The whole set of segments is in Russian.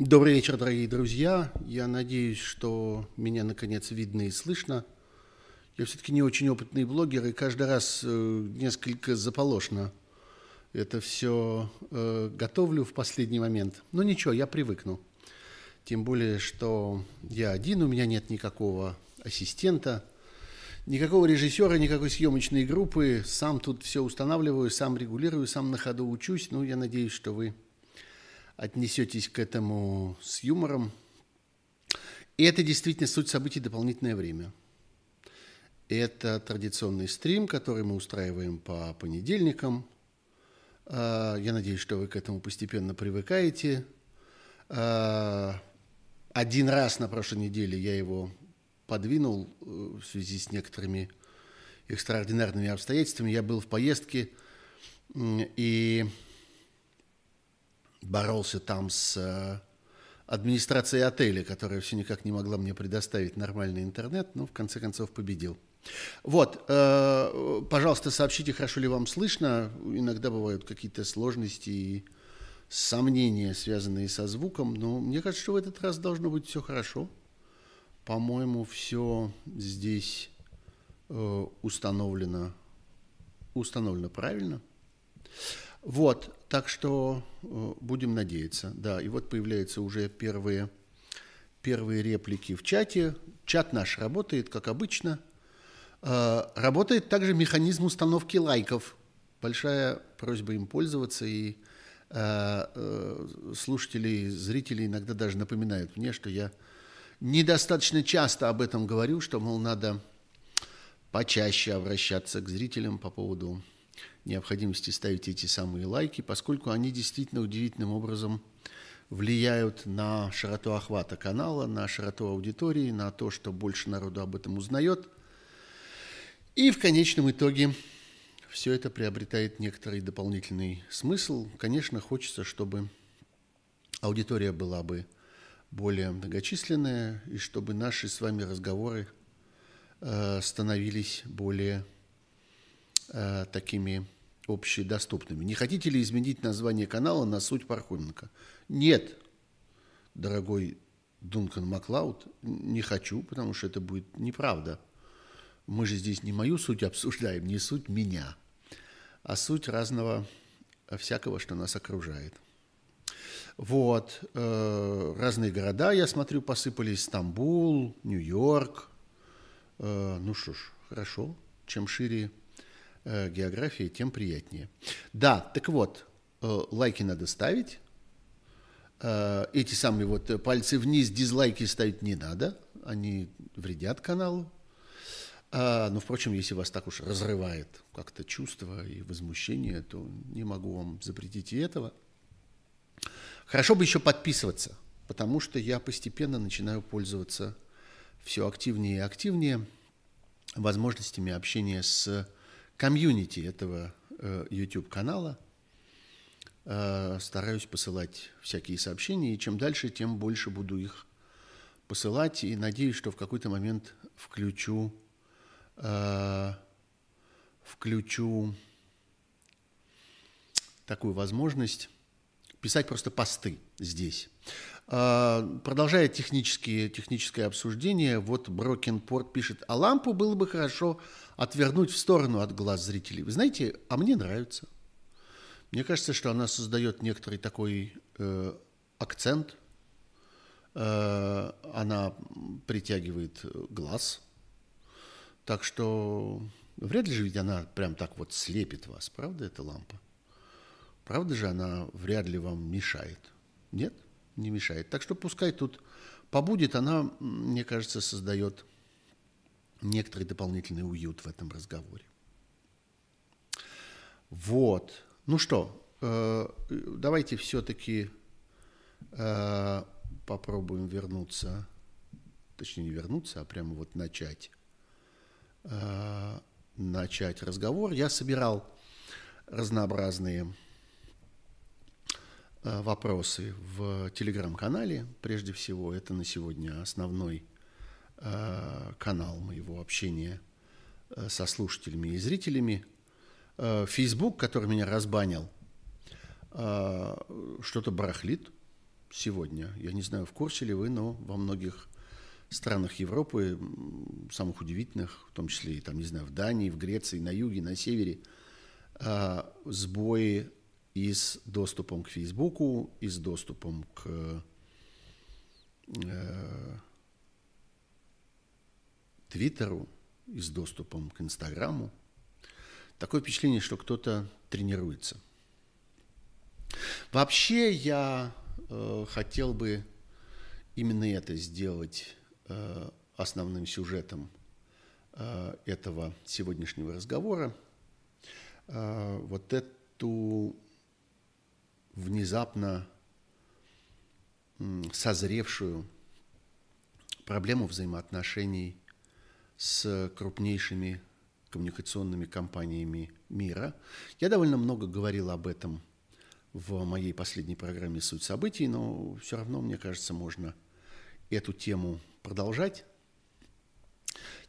Добрый вечер, дорогие друзья. Я надеюсь, что меня наконец видно и слышно. Я все-таки не очень опытный блогер, и каждый раз э, несколько заполошно это все э, готовлю в последний момент. Но ничего, я привыкну. Тем более, что я один, у меня нет никакого ассистента, никакого режиссера, никакой съемочной группы. Сам тут все устанавливаю, сам регулирую, сам на ходу учусь. Ну, я надеюсь, что вы отнесетесь к этому с юмором. И это действительно суть событий «Дополнительное время». Это традиционный стрим, который мы устраиваем по понедельникам. А, я надеюсь, что вы к этому постепенно привыкаете. А, один раз на прошлой неделе я его подвинул э, в связи с некоторыми экстраординарными обстоятельствами. Я был в поездке, и боролся там с э, администрацией отеля, которая все никак не могла мне предоставить нормальный интернет, но в конце концов победил. Вот, э, пожалуйста, сообщите, хорошо ли вам слышно. Иногда бывают какие-то сложности и сомнения, связанные со звуком, но мне кажется, что в этот раз должно быть все хорошо. По-моему, все здесь э, установлено, установлено правильно. Вот, так что э, будем надеяться. Да, и вот появляются уже первые, первые реплики в чате. Чат наш работает, как обычно. Э, работает также механизм установки лайков. Большая просьба им пользоваться. И э, слушатели, зрители иногда даже напоминают мне, что я недостаточно часто об этом говорю, что, мол, надо почаще обращаться к зрителям по поводу необходимости ставить эти самые лайки, поскольку они действительно удивительным образом влияют на широту охвата канала, на широту аудитории, на то, что больше народу об этом узнает. И в конечном итоге все это приобретает некоторый дополнительный смысл. Конечно, хочется, чтобы аудитория была бы более многочисленная, и чтобы наши с вами разговоры э, становились более э, такими общедоступными. Не хотите ли изменить название канала на суть Пархоменко? Нет, дорогой Дункан Маклауд, не хочу, потому что это будет неправда. Мы же здесь не мою суть обсуждаем, не суть меня, а суть разного всякого, что нас окружает. Вот, э, разные города, я смотрю, посыпались, Стамбул, Нью-Йорк. Э, ну что ж, хорошо, чем шире географии, тем приятнее. Да, так вот, э, лайки надо ставить. Э, эти самые вот пальцы вниз, дизлайки ставить не надо. Они вредят каналу. Но, впрочем, если вас так уж разрывает как-то чувство и возмущение, то не могу вам запретить и этого. Хорошо бы еще подписываться, потому что я постепенно начинаю пользоваться все активнее и активнее возможностями общения с комьюнити этого э, YouTube-канала. Э, стараюсь посылать всякие сообщения, и чем дальше, тем больше буду их посылать, и надеюсь, что в какой-то момент включу, э, включу такую возможность писать просто посты здесь. Продолжая технические, техническое обсуждение, вот Брокенпорт пишет, а лампу было бы хорошо отвернуть в сторону от глаз зрителей. Вы знаете, а мне нравится. Мне кажется, что она создает некоторый такой э, акцент, э, она притягивает глаз. Так что вряд ли же ведь она прям так вот слепит вас, правда, эта лампа? Правда же она вряд ли вам мешает? Нет, не мешает. Так что пускай тут побудет, она, мне кажется, создает некоторый дополнительный уют в этом разговоре. Вот. Ну что, э, давайте все-таки э, попробуем вернуться, точнее не вернуться, а прямо вот начать, э, начать разговор. Я собирал разнообразные вопросы в телеграм-канале. Прежде всего, это на сегодня основной Э, канал моего общения э, со слушателями и зрителями. Э, Facebook, который меня разбанил, что-то барахлит. сегодня. Я не знаю, в курсе ли вы, но во многих странах Европы, самых удивительных, в том числе и там, не знаю, в Дании, в Греции, на юге, на севере, сбои и с доступом к Фейсбуку, и с доступом к э, Твиттеру, и с доступом к Инстаграму. Такое впечатление, что кто-то тренируется. Вообще я э, хотел бы именно это сделать э, основным сюжетом э, этого сегодняшнего разговора. Э, вот эту внезапно созревшую проблему взаимоотношений с крупнейшими коммуникационными компаниями мира. Я довольно много говорил об этом в моей последней программе «Суть событий», но все равно, мне кажется, можно эту тему продолжать.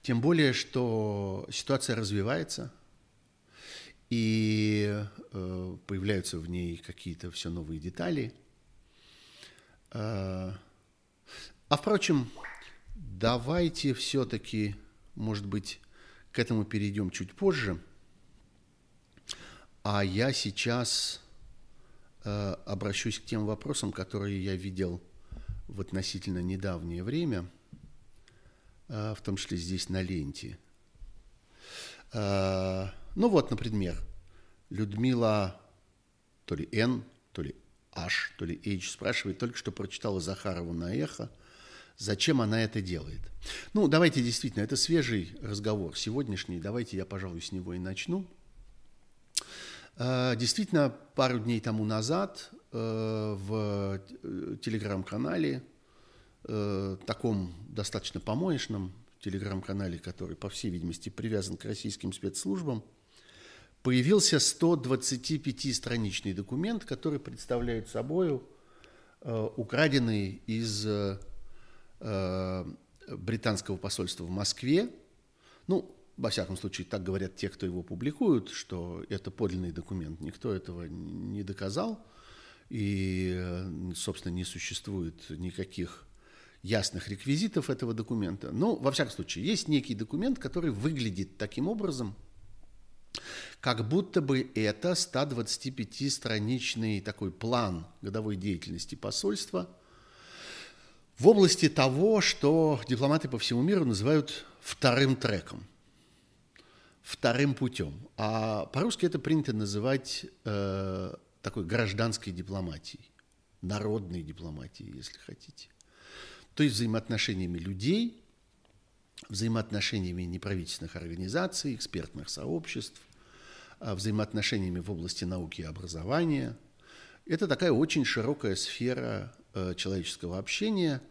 Тем более, что ситуация развивается, и э, появляются в ней какие-то все новые детали. Э, а впрочем, давайте все-таки, может быть, к этому перейдем чуть позже. А я сейчас э, обращусь к тем вопросам, которые я видел в относительно недавнее время, э, в том числе здесь на ленте. Э, ну вот, например, Людмила то ли Н, то ли H, то ли H спрашивает, только что прочитала Захарову на эхо, зачем она это делает. Ну, давайте действительно, это свежий разговор, сегодняшний, давайте я, пожалуй, с него и начну. Э, действительно, пару дней тому назад э, в э, телеграм-канале, таком достаточно помоечном телеграм-канале, который, по всей видимости, привязан к российским спецслужбам, появился 125-страничный документ, который представляет собой украденный из британского посольства в Москве, ну, во всяком случае, так говорят те, кто его публикуют, что это подлинный документ. Никто этого не доказал, и, собственно, не существует никаких ясных реквизитов этого документа. Но, во всяком случае, есть некий документ, который выглядит таким образом, как будто бы это 125-страничный такой план годовой деятельности посольства в области того, что дипломаты по всему миру называют вторым треком вторым путем. А по-русски это принято называть э, такой гражданской дипломатией, народной дипломатией, если хотите. То есть взаимоотношениями людей, взаимоотношениями неправительственных организаций, экспертных сообществ, э, взаимоотношениями в области науки и образования. Это такая очень широкая сфера э, человеческого общения,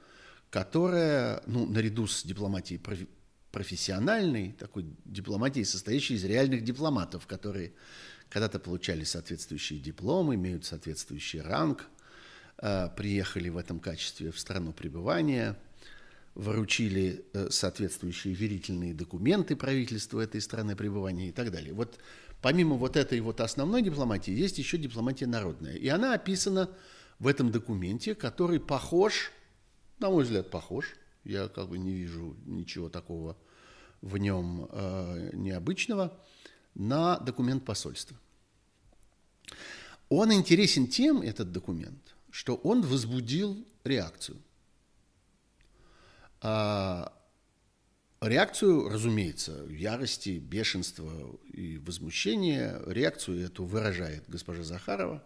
которая, ну, наряду с дипломатией профессиональной такой дипломатии, состоящей из реальных дипломатов, которые когда-то получали соответствующие дипломы, имеют соответствующий ранг, э, приехали в этом качестве в страну пребывания, вручили э, соответствующие верительные документы правительству этой страны пребывания и так далее. Вот помимо вот этой вот основной дипломатии есть еще дипломатия народная. И она описана в этом документе, который похож, на мой взгляд, похож я как бы не вижу ничего такого в нем э, необычного, на документ посольства. Он интересен тем, этот документ, что он возбудил реакцию. А реакцию, разумеется, ярости, бешенства и возмущения, реакцию эту выражает госпожа Захарова.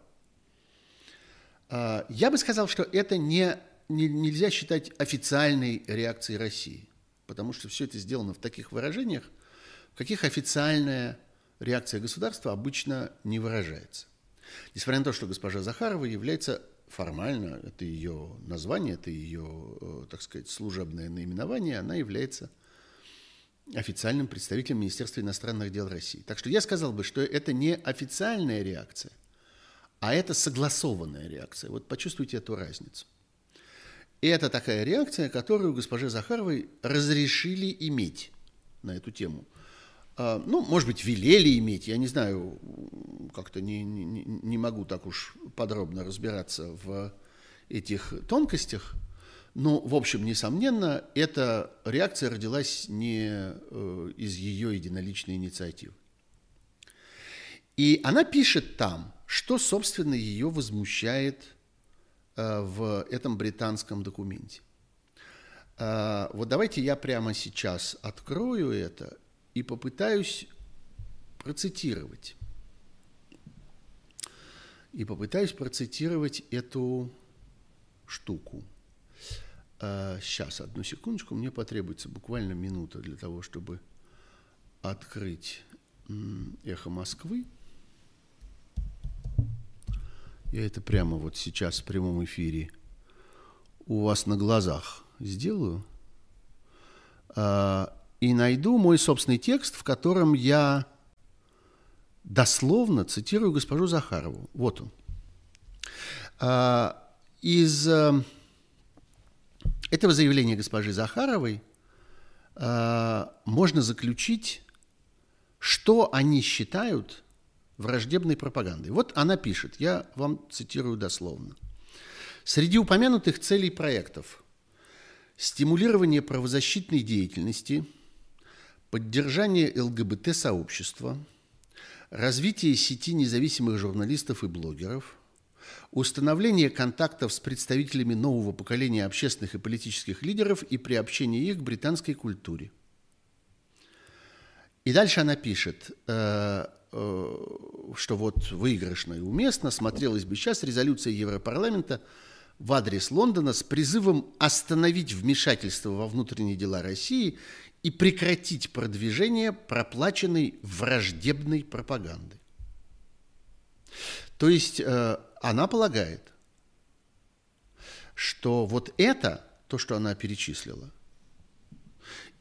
А я бы сказал, что это не не, нельзя считать официальной реакцией России, потому что все это сделано в таких выражениях, в каких официальная реакция государства обычно не выражается. Несмотря на то, что госпожа Захарова является формально, это ее название, это ее, э, так сказать, служебное наименование, она является официальным представителем Министерства иностранных дел России. Так что я сказал бы, что это не официальная реакция, а это согласованная реакция. Вот почувствуйте эту разницу. И это такая реакция, которую госпоже Захаровой разрешили иметь на эту тему. А, ну, может быть, велели иметь, я не знаю, как-то не, не, не могу так уж подробно разбираться в этих тонкостях, но, в общем, несомненно, эта реакция родилась не э, из ее единоличной инициативы. И она пишет там, что, собственно, ее возмущает э, в этом британском документе. Э, вот давайте я прямо сейчас открою это и попытаюсь процитировать. И попытаюсь процитировать эту штуку. Сейчас, одну секундочку, мне потребуется буквально минута для того, чтобы открыть «Эхо Москвы». Я это прямо вот сейчас в прямом эфире у вас на глазах сделаю. А, и найду мой собственный текст, в котором я дословно цитирую госпожу Захарову. Вот он. А, из э, этого заявления госпожи Захаровой а, можно заключить, что они считают враждебной пропагандой. Вот она пишет, я вам цитирую дословно. Среди упомянутых целей проектов стимулирование правозащитной деятельности, поддержание ЛГБТ-сообщества, развитие сети независимых журналистов и блогеров, установление контактов с представителями нового поколения общественных и политических лидеров и приобщение их к британской культуре. И дальше она пишет, э, Э, что вот выигрышно и уместно смотрелась бы сейчас резолюция Европарламента в адрес Лондона с призывом остановить вмешательство во внутренние дела России и прекратить продвижение проплаченной враждебной пропаганды. То есть э, она полагает, что вот это, то, что она перечислила,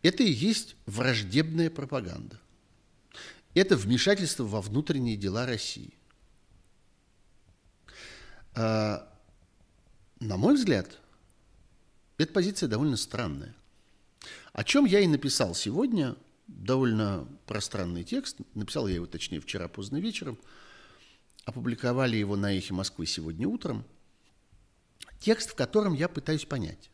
это и есть враждебная пропаганда это вмешательство во внутренние дела России. А, на мой взгляд, эта позиция довольно странная. О чем я и написал сегодня, довольно пространный текст, написал я его, точнее, вчера поздно вечером, опубликовали его на «Эхе Москвы» сегодня утром, текст, в котором я пытаюсь понять,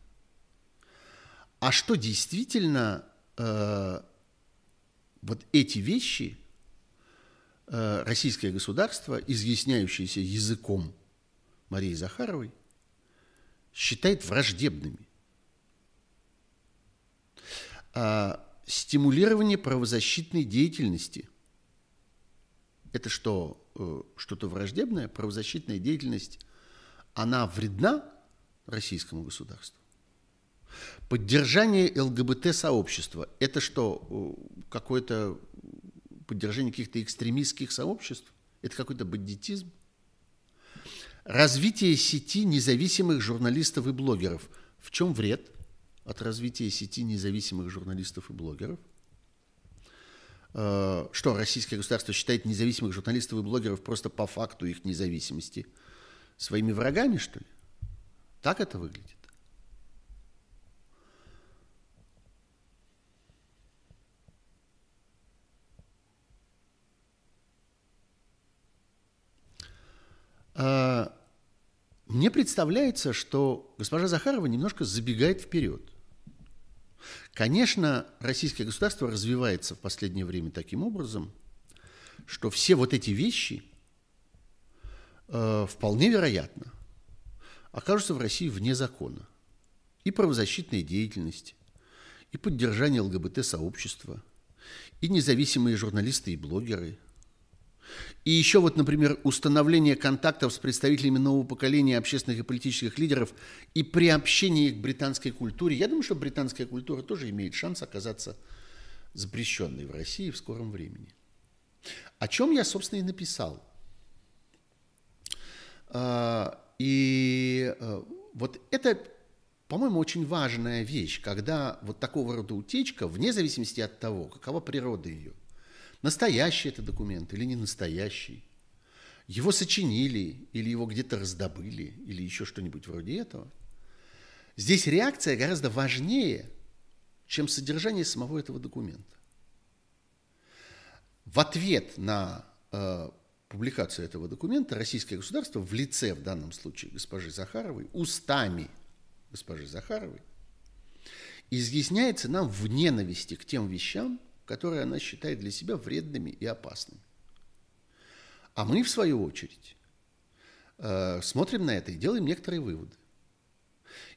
а что действительно э, вот эти вещи – Э, российское государство, изъясняющееся языком Марии Захаровой, считает враждебными. А стимулирование правозащитной деятельности – это что, э, что-то враждебное? Правозащитная деятельность, она вредна российскому государству? Поддержание ЛГБТ-сообщества – это что, э, какое-то поддержание каких-то экстремистских сообществ? Это какой-то бандитизм? Развитие сети независимых журналистов и блогеров. В чем вред от развития сети независимых журналистов и блогеров? Э, что, российское государство считает независимых журналистов и блогеров просто по факту их независимости своими врагами, что ли? Так это выглядит? А, мне представляется, что госпожа Захарова немножко забегает вперед. Конечно, российское государство развивается в последнее время таким образом, что все вот эти вещи э, вполне вероятно окажутся в России вне закона. И правозащитная деятельность, и поддержание ЛГБТ-сообщества, и независимые журналисты и блогеры – и еще вот, например, установление контактов с представителями нового поколения общественных и политических лидеров и приобщение их к британской культуре. Я думаю, что британская культура тоже имеет шанс оказаться запрещенной в России в скором времени. О чем я, собственно, и написал. А, и э, вот это, по-моему, очень важная вещь, когда вот такого рода утечка, вне зависимости от того, какова природа ее – настоящий это документ или не настоящий. Его сочинили или его где-то раздобыли или еще что-нибудь вроде этого. Здесь реакция гораздо важнее, чем содержание самого этого документа. В ответ на э, публикацию этого документа российское государство в лице, в данном случае, госпожи Захаровой, устами госпожи Захаровой, изъясняется нам в ненависти к тем вещам, которые она считает для себя вредными и опасными. А мы, в свою очередь, э, смотрим на это и делаем некоторые выводы.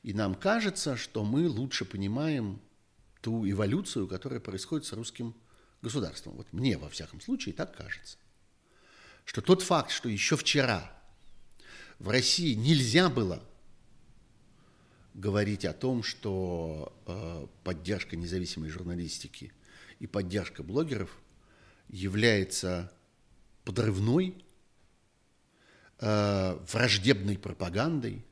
И нам кажется, что мы лучше понимаем ту эволюцию, которая происходит с русским государством. Вот мне, во всяком случае, так кажется. Что тот факт, что еще вчера в России нельзя было говорить о том, что э, поддержка независимой журналистики и поддержка блогеров является подрывной, э, враждебной пропагандой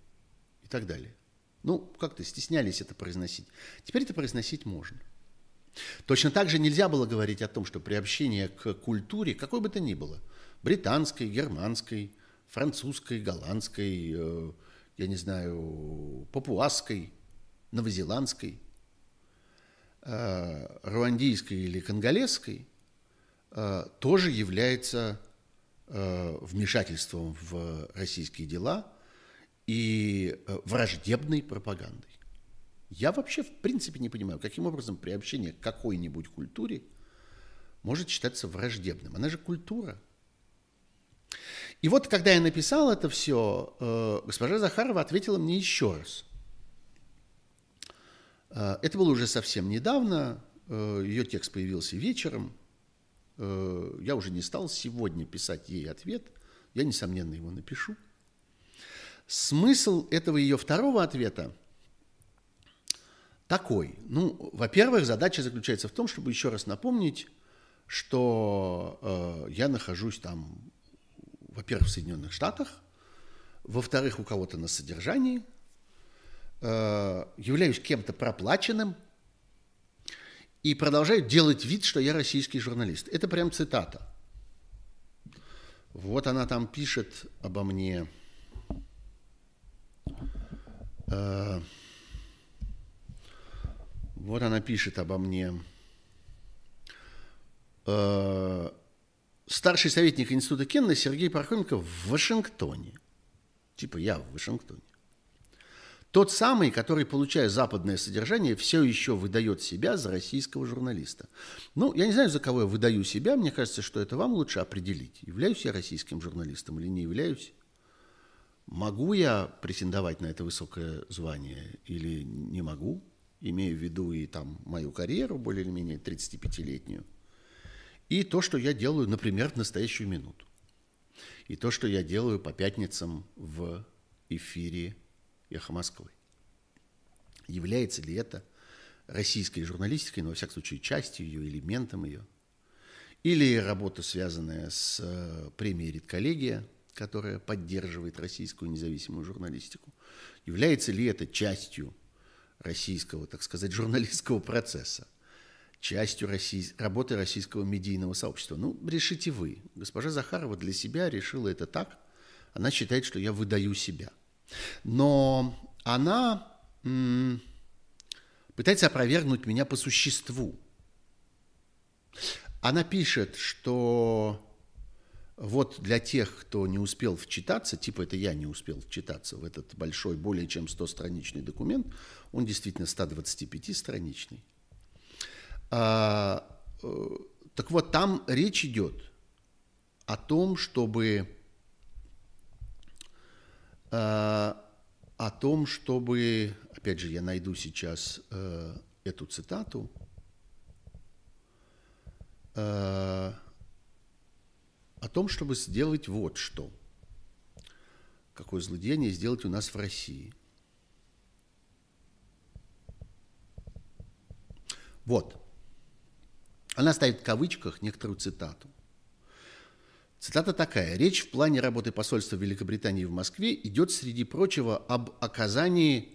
и так далее. Ну, как-то стеснялись это произносить. Теперь это произносить можно. Точно так же нельзя было говорить о том, что приобщение к культуре, какой бы то ни было, британской, германской, французской, голландской, э, я не знаю, папуасской, новозеландской, руандийской или конголезской, э, тоже является вмешательством в российские дела – и э, враждебной пропагандой. Я вообще в принципе не понимаю, каким образом приобщение к какой-нибудь культуре может считаться враждебным. Она же культура. И вот, когда я написал это все, э, госпожа Захарова ответила мне еще раз. Э, это было уже совсем недавно, ее текст появился вечером. Я уже не стал сегодня писать ей ответ, я, несомненно, его напишу. Смысл этого ее второго ответа такой. Ну, во-первых, задача заключается в том, чтобы еще раз напомнить, что э, я нахожусь там, во-первых, в Соединенных Штатах, во-вторых, у кого-то на содержании, э, являюсь кем-то проплаченным и продолжаю делать вид, что я российский журналист. Это прям цитата. Вот она там пишет обо мне – Э, вот она пишет обо мне. Э, старший советник Института Кенна Сергей Пархоменко в Вашингтоне. Типа я в Вашингтоне. Тот самый, который, получая западное содержание, все еще выдает себя за российского журналиста. Ну, я не знаю, за кого я выдаю себя. Мне кажется, что это вам лучше определить. Являюсь я российским журналистом или не являюсь. Могу я претендовать на это высокое звание или не могу, имея в виду и там мою карьеру более или менее 35-летнюю, и то, что я делаю, например, в настоящую минуту, и то, что я делаю по пятницам в эфире «Эхо Москвы». Является ли это российской журналистикой, но, во всяком случае, частью ее, элементом ее, или работа, связанная с э, премией «Редколлегия», которая поддерживает российскую независимую журналистику? Является ли это частью российского, так сказать, журналистского процесса? частью России, работы российского медийного сообщества. Ну, решите вы. Госпожа Захарова для себя решила это так. Она считает, что я выдаю себя. Но она м- пытается опровергнуть меня по существу. Она пишет, что вот для тех, кто не успел вчитаться, типа это я не успел вчитаться в этот большой, более чем 100-страничный документ, он действительно 125-страничный. А, э, так вот, там речь идет о том, чтобы а, о том, чтобы, опять же, я найду сейчас э, эту цитату, э, о том, чтобы сделать вот что. Какое злодеяние сделать у нас в России. Вот. Она ставит в кавычках некоторую цитату. Цитата такая. Речь в плане работы посольства Великобритании в Москве идет, среди прочего, об оказании,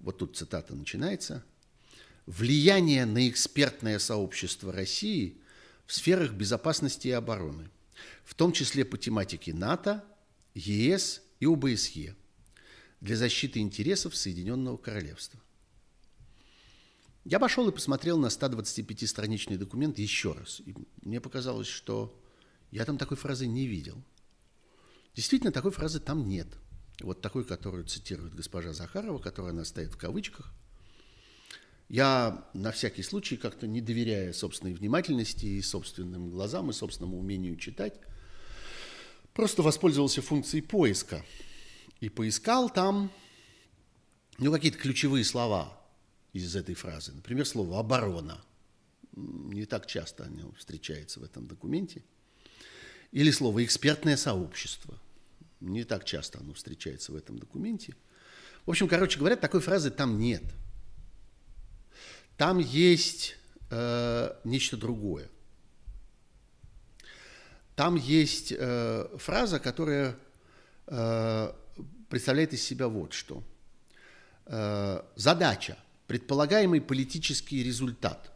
вот тут цитата начинается, влияния на экспертное сообщество России в сферах безопасности и обороны – в том числе по тематике НАТО, ЕС и ОБСЕ для защиты интересов Соединенного Королевства. Я пошел и посмотрел на 125-страничный документ еще раз. И мне показалось, что я там такой фразы не видел. Действительно, такой фразы там нет. Вот такой, которую цитирует госпожа Захарова, которая она стоит в кавычках. Я на всякий случай, как-то не доверяя собственной внимательности и собственным глазам, и собственному умению читать, просто воспользовался функцией поиска. И поискал там ну, какие-то ключевые слова из этой фразы. Например, слово «оборона». Не так часто оно встречается в этом документе. Или слово «экспертное сообщество». Не так часто оно встречается в этом документе. В общем, короче говоря, такой фразы там нет. Там есть э, нечто другое. Там есть э, фраза, которая э, представляет из себя вот что. Э, задача, предполагаемый политический результат,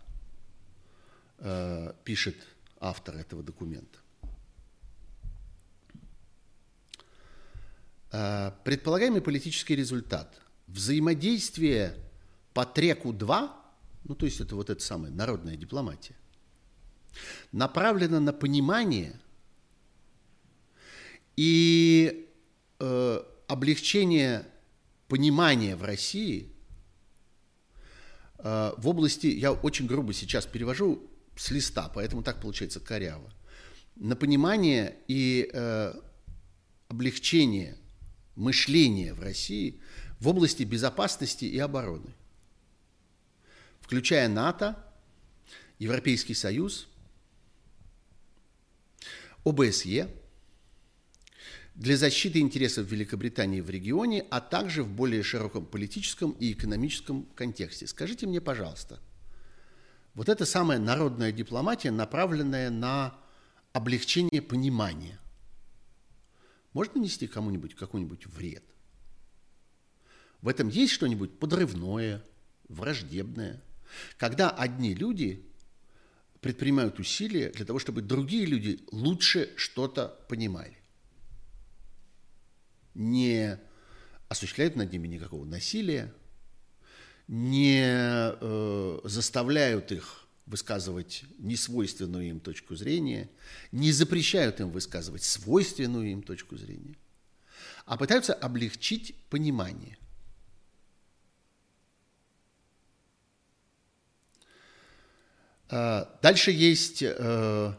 э, пишет автор этого документа. Э, предполагаемый политический результат. Взаимодействие по треку 2, ну то есть это вот эта самая народная дипломатия, направлено на понимание и э, облегчение понимания в России э, в области, я очень грубо сейчас перевожу с листа, поэтому так получается коряво, на понимание и э, облегчение мышления в России в области безопасности и обороны, включая НАТО, Европейский Союз, ОБСЕ, для защиты интересов Великобритании в регионе, а также в более широком политическом и экономическом контексте. Скажите мне, пожалуйста, вот эта самая народная дипломатия, направленная на облегчение понимания – может нанести кому-нибудь какой-нибудь вред? В этом есть что-нибудь подрывное, враждебное? Когда одни люди предпринимают усилия для того, чтобы другие люди лучше что-то понимали. Не осуществляют над ними никакого насилия, не э, заставляют их высказывать несвойственную им точку зрения, не запрещают им высказывать свойственную им точку зрения, а пытаются облегчить понимание. А, дальше есть э,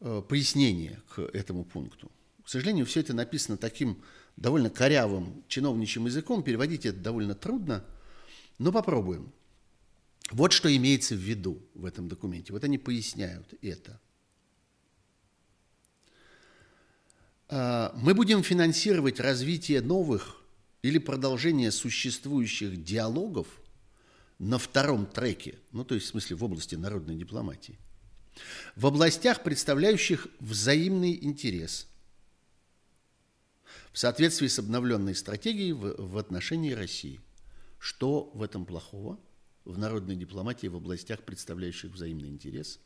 э, пояснение к этому пункту. К сожалению, все это написано таким довольно корявым чиновничьим языком, переводить это довольно трудно, но попробуем. Вот что имеется в виду в этом документе. Вот они поясняют это. А, мы будем финансировать развитие новых или продолжение существующих диалогов на втором треке, ну то есть в смысле в области народной дипломатии, в областях, представляющих взаимный интерес, в соответствии с обновленной стратегией в, в отношении России. Что в этом плохого? В народной дипломатии в областях, представляющих взаимный интерес.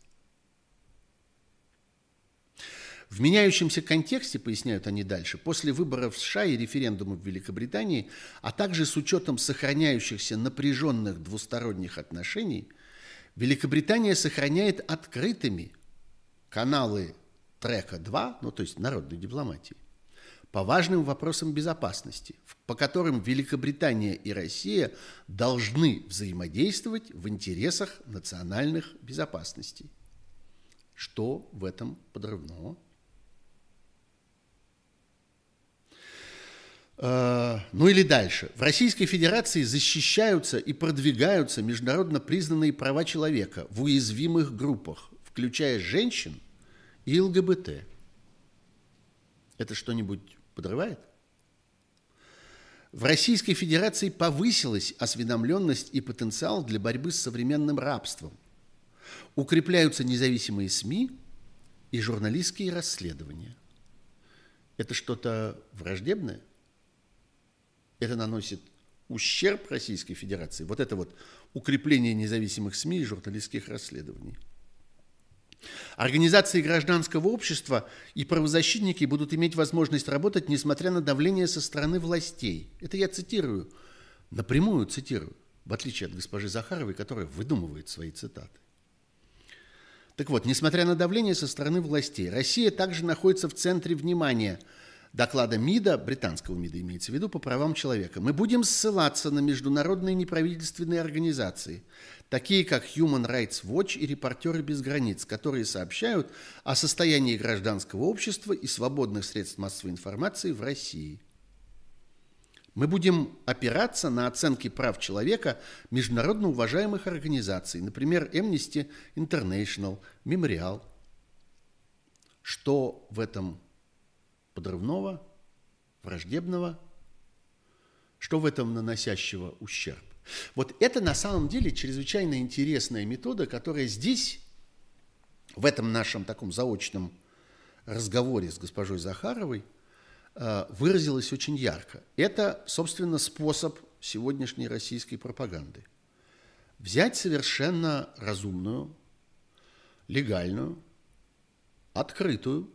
В меняющемся контексте, поясняют они дальше, после выборов в США и референдума в Великобритании, а также с учетом сохраняющихся напряженных двусторонних отношений, Великобритания сохраняет открытыми каналы трека 2, ну то есть народной дипломатии, по важным вопросам безопасности, по которым Великобритания и Россия должны взаимодействовать в интересах национальных безопасностей. Что в этом подрывного? А, ну или дальше. В Российской Федерации защищаются и продвигаются международно признанные права человека в уязвимых группах, включая женщин и ЛГБТ. Это что-нибудь подрывает? В Российской Федерации повысилась осведомленность и потенциал для борьбы с современным рабством. Укрепляются независимые СМИ и журналистские расследования. Это что-то враждебное? Это наносит ущерб Российской Федерации? Вот это вот укрепление независимых СМИ и журналистских расследований – Организации гражданского общества и правозащитники будут иметь возможность работать, несмотря на давление со стороны властей. Это я цитирую, напрямую цитирую, в отличие от госпожи Захаровой, которая выдумывает свои цитаты. Так вот, несмотря на давление со стороны властей, Россия также находится в центре внимания доклада МИДа, британского МИДа имеется в виду, по правам человека. Мы будем ссылаться на международные неправительственные организации, такие как Human Rights Watch и «Репортеры без границ», которые сообщают о состоянии гражданского общества и свободных средств массовой информации в России. Мы будем опираться на оценки прав человека международно уважаемых организаций, например, Amnesty International, Memorial. Что в этом подрывного, враждебного, что в этом наносящего ущерб. Вот это на самом деле чрезвычайно интересная метода, которая здесь, в этом нашем таком заочном разговоре с госпожой Захаровой, э, выразилась очень ярко. Это, собственно, способ сегодняшней российской пропаганды. Взять совершенно разумную, легальную, открытую,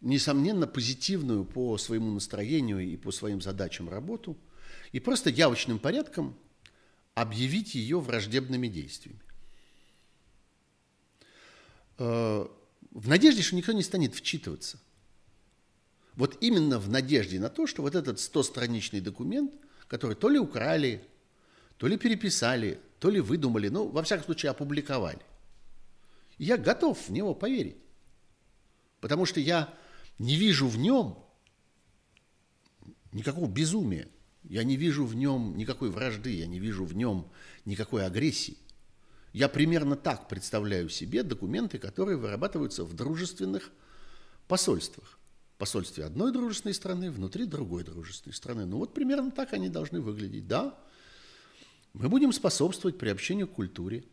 несомненно, позитивную по своему настроению и по своим задачам работу, и просто явочным порядком объявить ее враждебными действиями. Э, в надежде, что никто не станет вчитываться. Вот именно в надежде на то, что вот этот 100-страничный документ, который то ли украли, то ли переписали, то ли выдумали, ну, во всяком случае, опубликовали я готов в него поверить. Потому что я не вижу в нем никакого безумия. Я не вижу в нем никакой вражды, я не вижу в нем никакой агрессии. Я примерно так представляю себе документы, которые вырабатываются в дружественных посольствах. Посольстве одной дружественной страны внутри другой дружественной страны. Ну вот примерно так они должны выглядеть. Да, мы будем способствовать приобщению к культуре,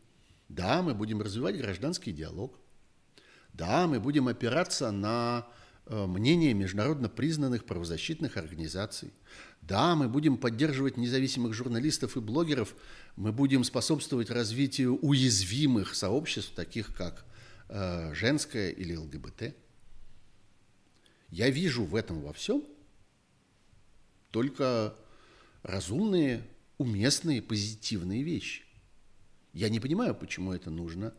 да, мы будем развивать гражданский диалог. Да, мы будем опираться на э, мнение международно признанных правозащитных организаций. Да, мы будем поддерживать независимых журналистов и блогеров, мы будем способствовать развитию уязвимых сообществ, таких как э, женское или ЛГБТ. Я вижу в этом во всем только разумные, уместные, позитивные вещи. Я не понимаю, почему это нужно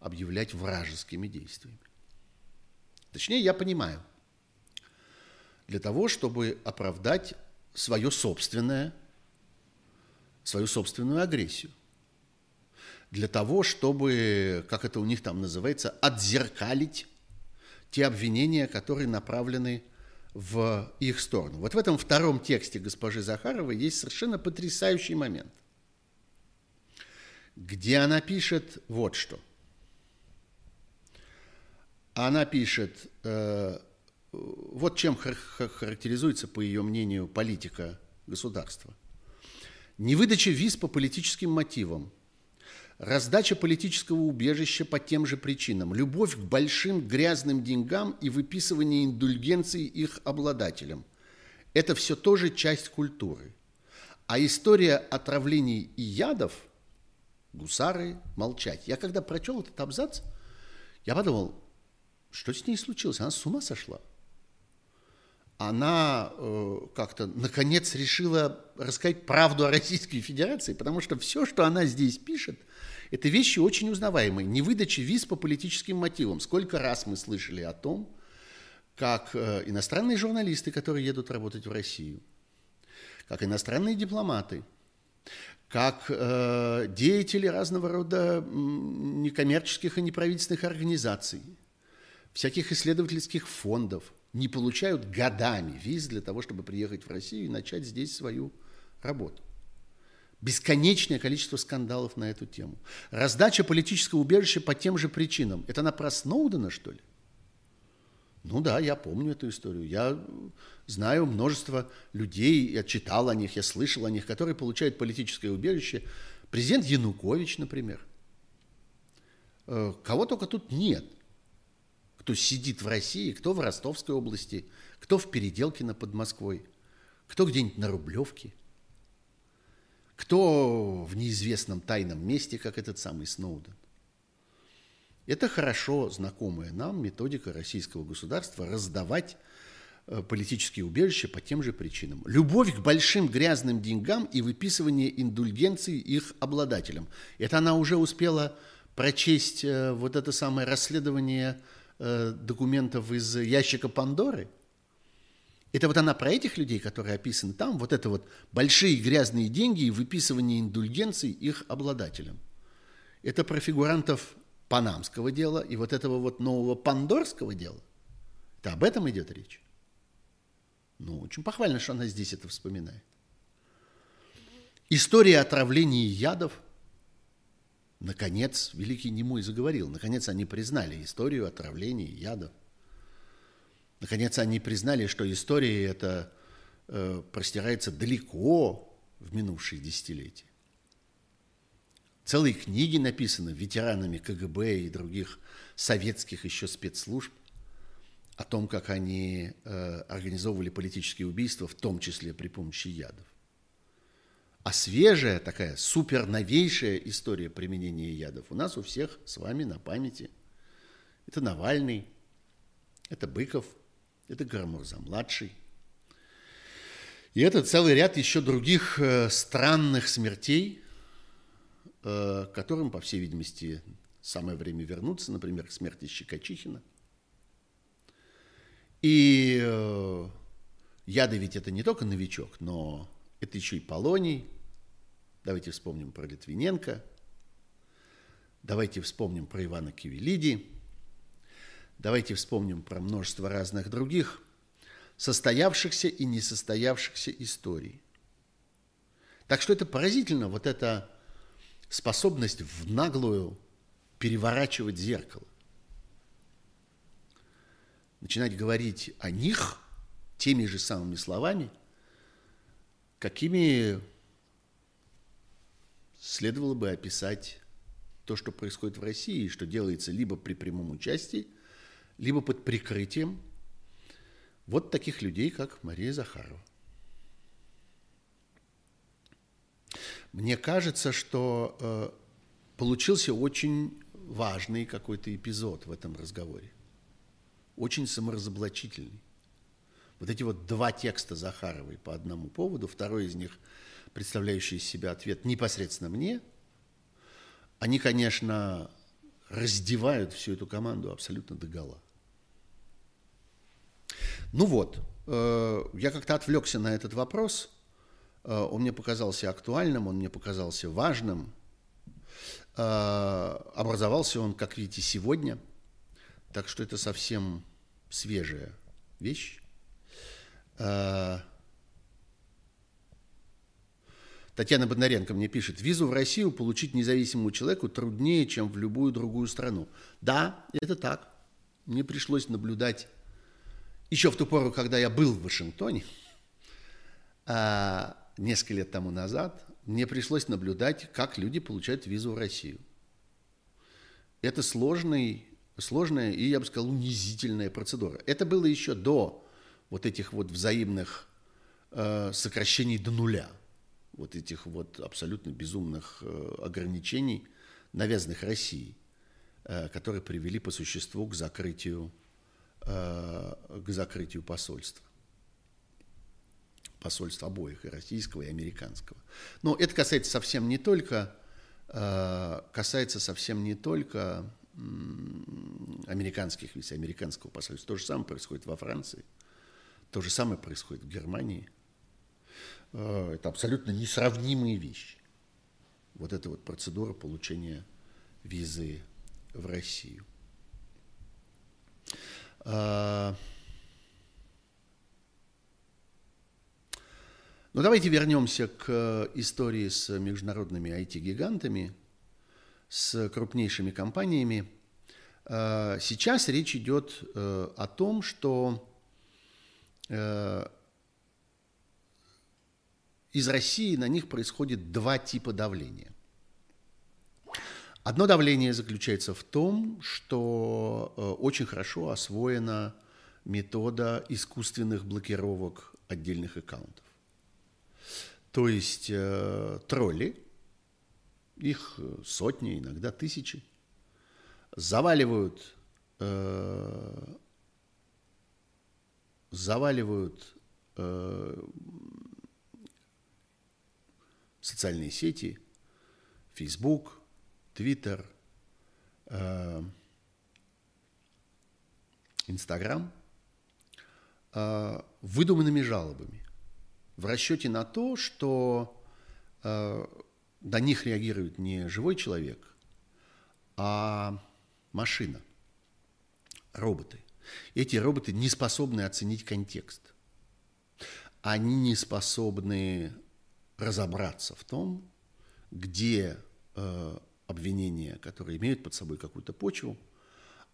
объявлять вражескими действиями. Точнее, я понимаю. Для того, чтобы оправдать свое собственное, свою собственную агрессию. Для того, чтобы, как это у них там называется, отзеркалить те обвинения, которые направлены в их сторону. Вот в этом втором тексте госпожи Захаровой есть совершенно потрясающий момент где она пишет вот что. Она пишет, э, вот чем характеризуется, по ее мнению, политика государства. Невыдача виз по политическим мотивам, раздача политического убежища по тем же причинам, любовь к большим грязным деньгам и выписывание индульгенций их обладателям. Это все тоже часть культуры. А история отравлений и ядов – гусары молчать. Я когда прочел этот абзац, я подумал, что с ней случилось? Она с ума сошла. Она э, как-то наконец решила рассказать правду о Российской Федерации, потому что все, что она здесь пишет, это вещи очень узнаваемые. Не выдача виз по политическим мотивам. Сколько раз мы слышали о том, как э, иностранные журналисты, которые едут работать в Россию, как иностранные дипломаты, как э, деятели разного рода некоммерческих и неправительственных организаций, всяких исследовательских фондов не получают годами виз для того, чтобы приехать в Россию и начать здесь свою работу. Бесконечное количество скандалов на эту тему. Раздача политического убежища по тем же причинам. Это она про Сноудена, что ли? Ну да, я помню эту историю. Я знаю множество людей, я читал о них, я слышал о них, которые получают политическое убежище. Президент Янукович, например. Э, кого только тут нет. Кто сидит в России, кто в Ростовской области, кто в Переделкино под Москвой, кто где-нибудь на Рублевке, кто в неизвестном тайном месте, как этот самый Сноуден. Это хорошо знакомая нам методика российского государства раздавать э, политические убежища по тем же причинам. Любовь к большим грязным деньгам и выписывание индульгенций их обладателям. Это она уже успела прочесть э, вот это самое расследование э, документов из ящика Пандоры. Это вот она про этих людей, которые описаны там, вот это вот большие грязные деньги и выписывание индульгенций их обладателям. Это про фигурантов панамского дела и вот этого вот нового пандорского дела. Это об этом идет речь. Ну, очень похвально, что она здесь это вспоминает. История отравления ядов. Наконец, великий Немой заговорил. Наконец, они признали историю отравления ядов. Наконец, они признали, что история эта э, простирается далеко в минувшие десятилетия. Целые книги написаны ветеранами КГБ и других советских еще спецслужб о том, как они э, организовывали политические убийства, в том числе при помощи ядов. А свежая такая суперновейшая история применения ядов у нас у всех с вами на памяти. Это Навальный, это Быков, это Гармурза-младший. И это целый ряд еще других э, странных смертей, э, которым, по всей видимости, самое время вернуться, например, к смерти Щекочихина. И э, яды ведь это не только новичок, но это еще и Полоний. Давайте вспомним про Литвиненко. Давайте вспомним про Ивана Кивелиди. Давайте вспомним про множество разных других состоявшихся и несостоявшихся историй. Так что это поразительно, вот эта способность в наглую переворачивать зеркало. Начинать говорить о них теми же самыми словами, какими следовало бы описать то, что происходит в России, что делается либо при прямом участии, либо под прикрытием вот таких людей, как Мария Захарова. Мне кажется, что э, получился очень важный какой-то эпизод в этом разговоре. Очень саморазоблачительный. Вот эти вот два текста Захаровой по одному поводу, второй из них, представляющий из себя ответ непосредственно мне, они, конечно, раздевают всю эту команду абсолютно до гола. Ну вот, э, я как-то отвлекся на этот вопрос – он мне показался актуальным, он мне показался важным. Э, образовался он, как видите, сегодня, так что это совсем свежая вещь. Э, Татьяна Бондаренко мне пишет, визу в Россию получить независимому человеку труднее, чем в любую другую страну. Да, это так. Мне пришлось наблюдать еще в ту пору, когда я был в Вашингтоне, несколько лет тому назад мне пришлось наблюдать, как люди получают визу в Россию. Это сложный, сложная и, я бы сказал, унизительная процедура. Это было еще до вот этих вот взаимных э, сокращений до нуля, вот этих вот абсолютно безумных э, ограничений, навязанных России, э, которые привели по существу к закрытию, э, к закрытию посольства посольств обоих, и российского, и американского. Но это касается совсем не только, э, касается совсем не только американских виз, американского посольства. То же самое происходит во Франции, то же самое происходит в Германии. Э, это абсолютно несравнимые вещи. Вот эта вот процедура получения визы в Россию. Но ну, давайте вернемся к э, истории с международными IT-гигантами, с крупнейшими компаниями. Э, сейчас речь идет э, о том, что из России на них происходит два типа давления. Одно давление заключается в том, что очень хорошо освоена метода искусственных блокировок отдельных аккаунтов. То есть э, тролли, их сотни, иногда тысячи, заваливают, э, заваливают э, социальные сети, Facebook, Twitter, э, Инстаграм э, выдуманными жалобами в расчете на то, что э, на них реагирует не живой человек, а машина, роботы. Эти роботы не способны оценить контекст. Они не способны разобраться в том, где э, обвинения, которые имеют под собой какую-то почву,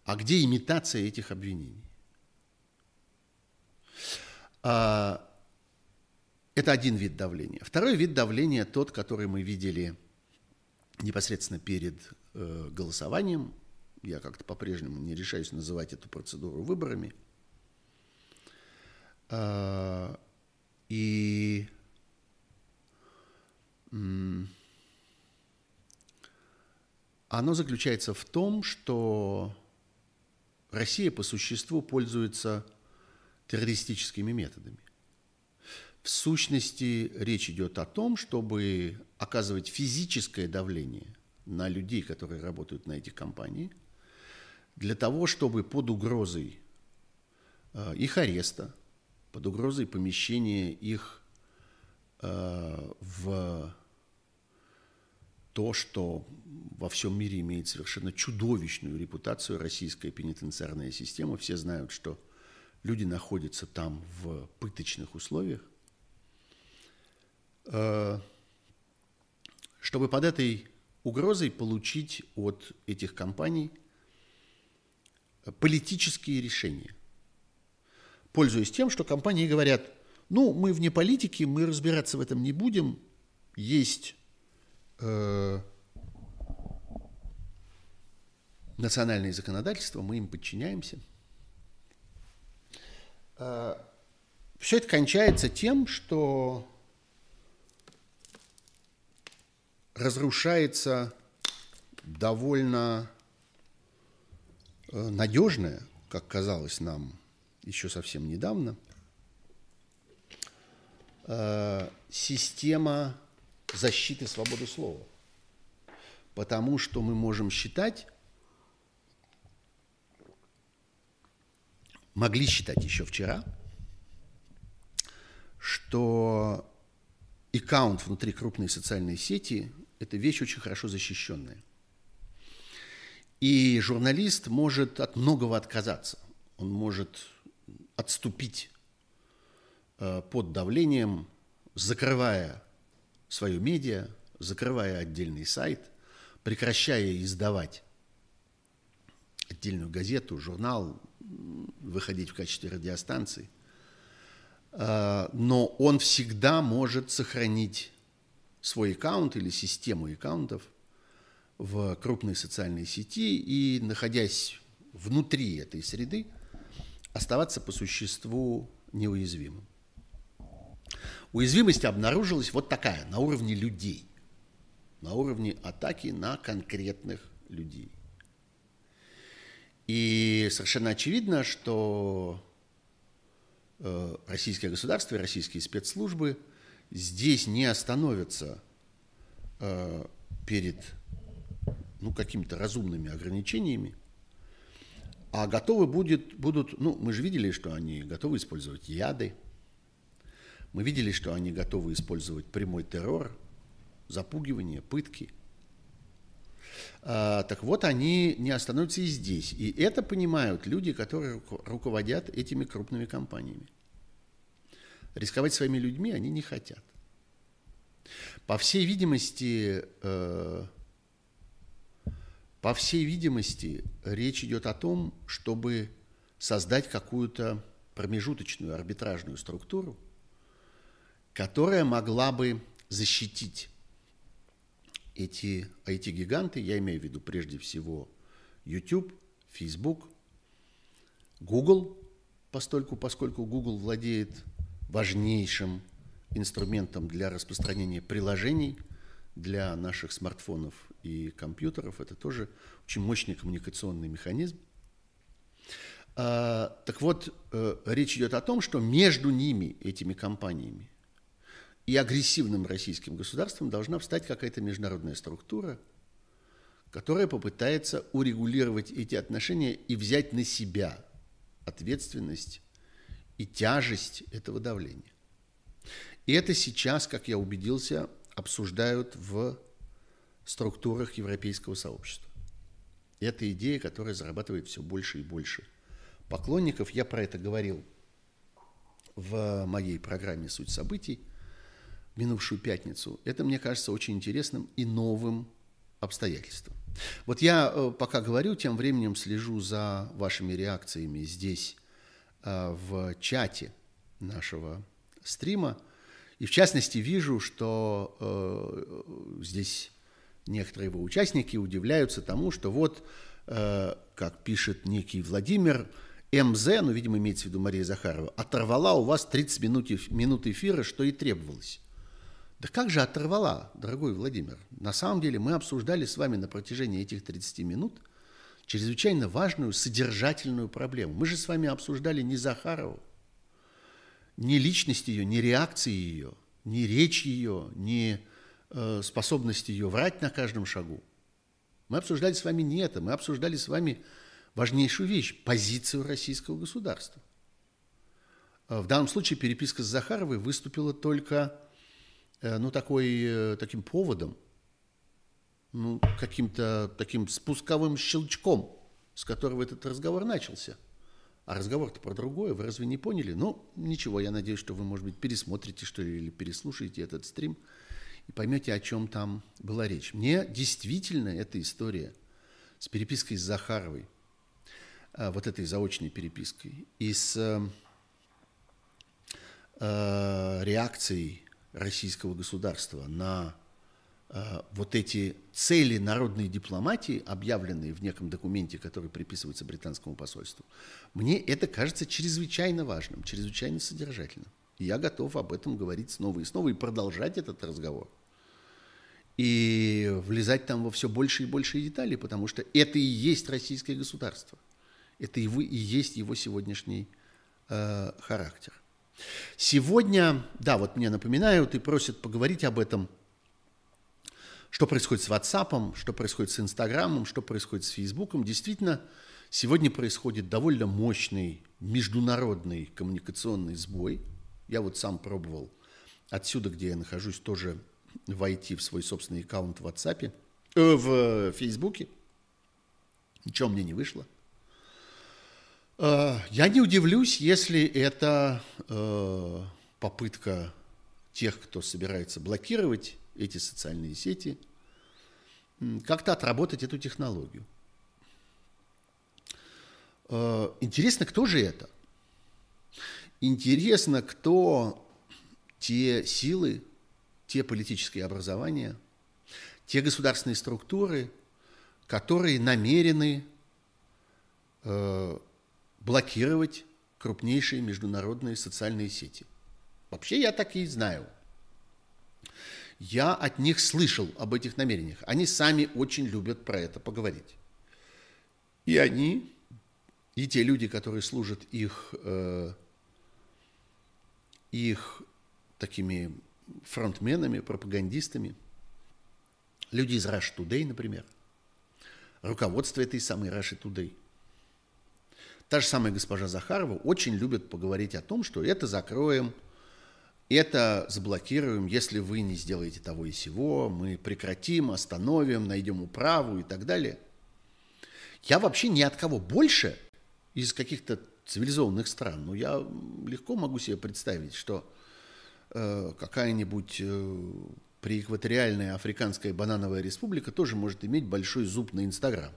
а где имитация этих обвинений. А, это один вид давления. Второй вид давления тот, который мы видели непосредственно перед э, голосованием. Я как-то по-прежнему не решаюсь называть эту процедуру выборами. Э, и оно заключается в том, что Россия по существу пользуется террористическими методами. Сущности, речь идет о том, чтобы оказывать физическое давление на людей, которые работают на этих компаниях, для того, чтобы под угрозой э, их ареста, под угрозой помещения их э, в то, что во всем мире имеет совершенно чудовищную репутацию российская пенитенциарная система. Все знают, что люди находятся там в пыточных условиях. Э, чтобы под этой угрозой получить от этих компаний политические решения. Пользуясь тем, что компании говорят, ну, мы вне политики, мы разбираться в этом не будем, есть э, национальные законодательства, мы им подчиняемся. Э, все это кончается тем, что разрушается довольно э, надежная, как казалось нам еще совсем недавно, э, система защиты свободы слова. Потому что мы можем считать, могли считать еще вчера, что аккаунт внутри крупной социальной сети – это вещь очень хорошо защищенная. И журналист может от многого отказаться. Он может отступить э, под давлением, закрывая свою медиа, закрывая отдельный сайт, прекращая издавать отдельную газету, журнал, выходить в качестве радиостанции. Э, но он всегда может сохранить свой аккаунт или систему аккаунтов в крупной социальной сети и, находясь внутри этой среды, оставаться по существу неуязвимым. Уязвимость обнаружилась вот такая, на уровне людей, на уровне атаки на конкретных людей. И совершенно очевидно, что э, российское государство и российские спецслужбы здесь не остановятся э, перед ну, какими-то разумными ограничениями, а готовы будет, будут, ну, мы же видели, что они готовы использовать яды, мы видели, что они готовы использовать прямой террор, запугивание, пытки. А, так вот, они не остановятся и здесь. И это понимают люди, которые руководят этими крупными компаниями. Рисковать своими людьми они не хотят. По всей видимости, э, по всей видимости, речь идет о том, чтобы создать какую-то промежуточную арбитражную структуру, которая могла бы защитить эти IT-гиганты, я имею в виду прежде всего YouTube, Facebook, Google, постольку, поскольку Google владеет важнейшим инструментом для распространения приложений для наших смартфонов и компьютеров. Это тоже очень мощный коммуникационный механизм. А, так вот, э, речь идет о том, что между ними, этими компаниями, и агрессивным российским государством должна встать какая-то международная структура, которая попытается урегулировать эти отношения и взять на себя ответственность и тяжесть этого давления. И это сейчас, как я убедился, обсуждают в структурах европейского сообщества. Это идея, которая зарабатывает все больше и больше поклонников. Я про это говорил в моей программе «Суть событий» минувшую пятницу. Это, мне кажется, очень интересным и новым обстоятельством. Вот я э, пока говорю, тем временем слежу за вашими реакциями здесь, в чате нашего стрима. И в частности вижу, что э, здесь некоторые его участники удивляются тому, что вот, э, как пишет некий Владимир, МЗ, ну, видимо, имеется в виду Мария Захарова, оторвала у вас 30 минут, минут эфира, что и требовалось. Да как же оторвала, дорогой Владимир? На самом деле мы обсуждали с вами на протяжении этих 30 минут чрезвычайно важную содержательную проблему. Мы же с вами обсуждали не Захарову, не личность ее, не реакции ее, не речь ее, не э, способность ее врать на каждом шагу. Мы обсуждали с вами не это, мы обсуждали с вами важнейшую вещь – позицию российского государства. Э, в данном случае переписка с Захаровой выступила только э, ну, такой, э, таким поводом, ну, каким-то таким спусковым щелчком, с которого этот разговор начался. А разговор-то про другое, вы разве не поняли? Ну, ничего, я надеюсь, что вы, может быть, пересмотрите, что ли, или переслушаете этот стрим и поймете, о чем там была речь. Мне действительно эта история с перепиской с Захаровой – Э, вот этой заочной перепиской и с э, э, реакцией российского государства на вот эти цели народной дипломатии, объявленные в неком документе, который приписывается британскому посольству, мне это кажется чрезвычайно важным, чрезвычайно содержательным. И я готов об этом говорить снова и снова и продолжать этот разговор. И влезать там во все больше и больше деталей, потому что это и есть российское государство. Это его, и есть его сегодняшний э, характер. Сегодня, да, вот мне напоминают и просят поговорить об этом, что происходит с WhatsApp, что происходит с Инстаграмом, что происходит с Фейсбуком. Действительно, сегодня происходит довольно мощный международный коммуникационный сбой. Я вот сам пробовал отсюда, где я нахожусь, тоже войти в свой собственный аккаунт в WhatsApp, э, в Фейсбуке. Ничего мне не вышло. Э, я не удивлюсь, если это э, попытка тех, кто собирается блокировать эти социальные сети, как-то отработать эту технологию. Э, интересно, кто же это? Интересно, кто те силы, те политические образования, те государственные структуры, которые намерены блокировать крупнейшие международные социальные сети. Вообще я так и знаю. Я от них слышал об этих намерениях. Они сами очень любят про это поговорить. И они, и те люди, которые служат их, э, их такими фронтменами, пропагандистами, люди из Rush Today, например, руководство этой самой Rush Today – Та же самая госпожа Захарова очень любит поговорить о том, что это закроем, это заблокируем, если вы не сделаете того и сего, мы прекратим, остановим, найдем управу и так далее. Я вообще ни от кого больше из каких-то цивилизованных стран, но я легко могу себе представить, что э, какая-нибудь э, приэкваториальная африканская банановая республика тоже может иметь большой зуб на Инстаграм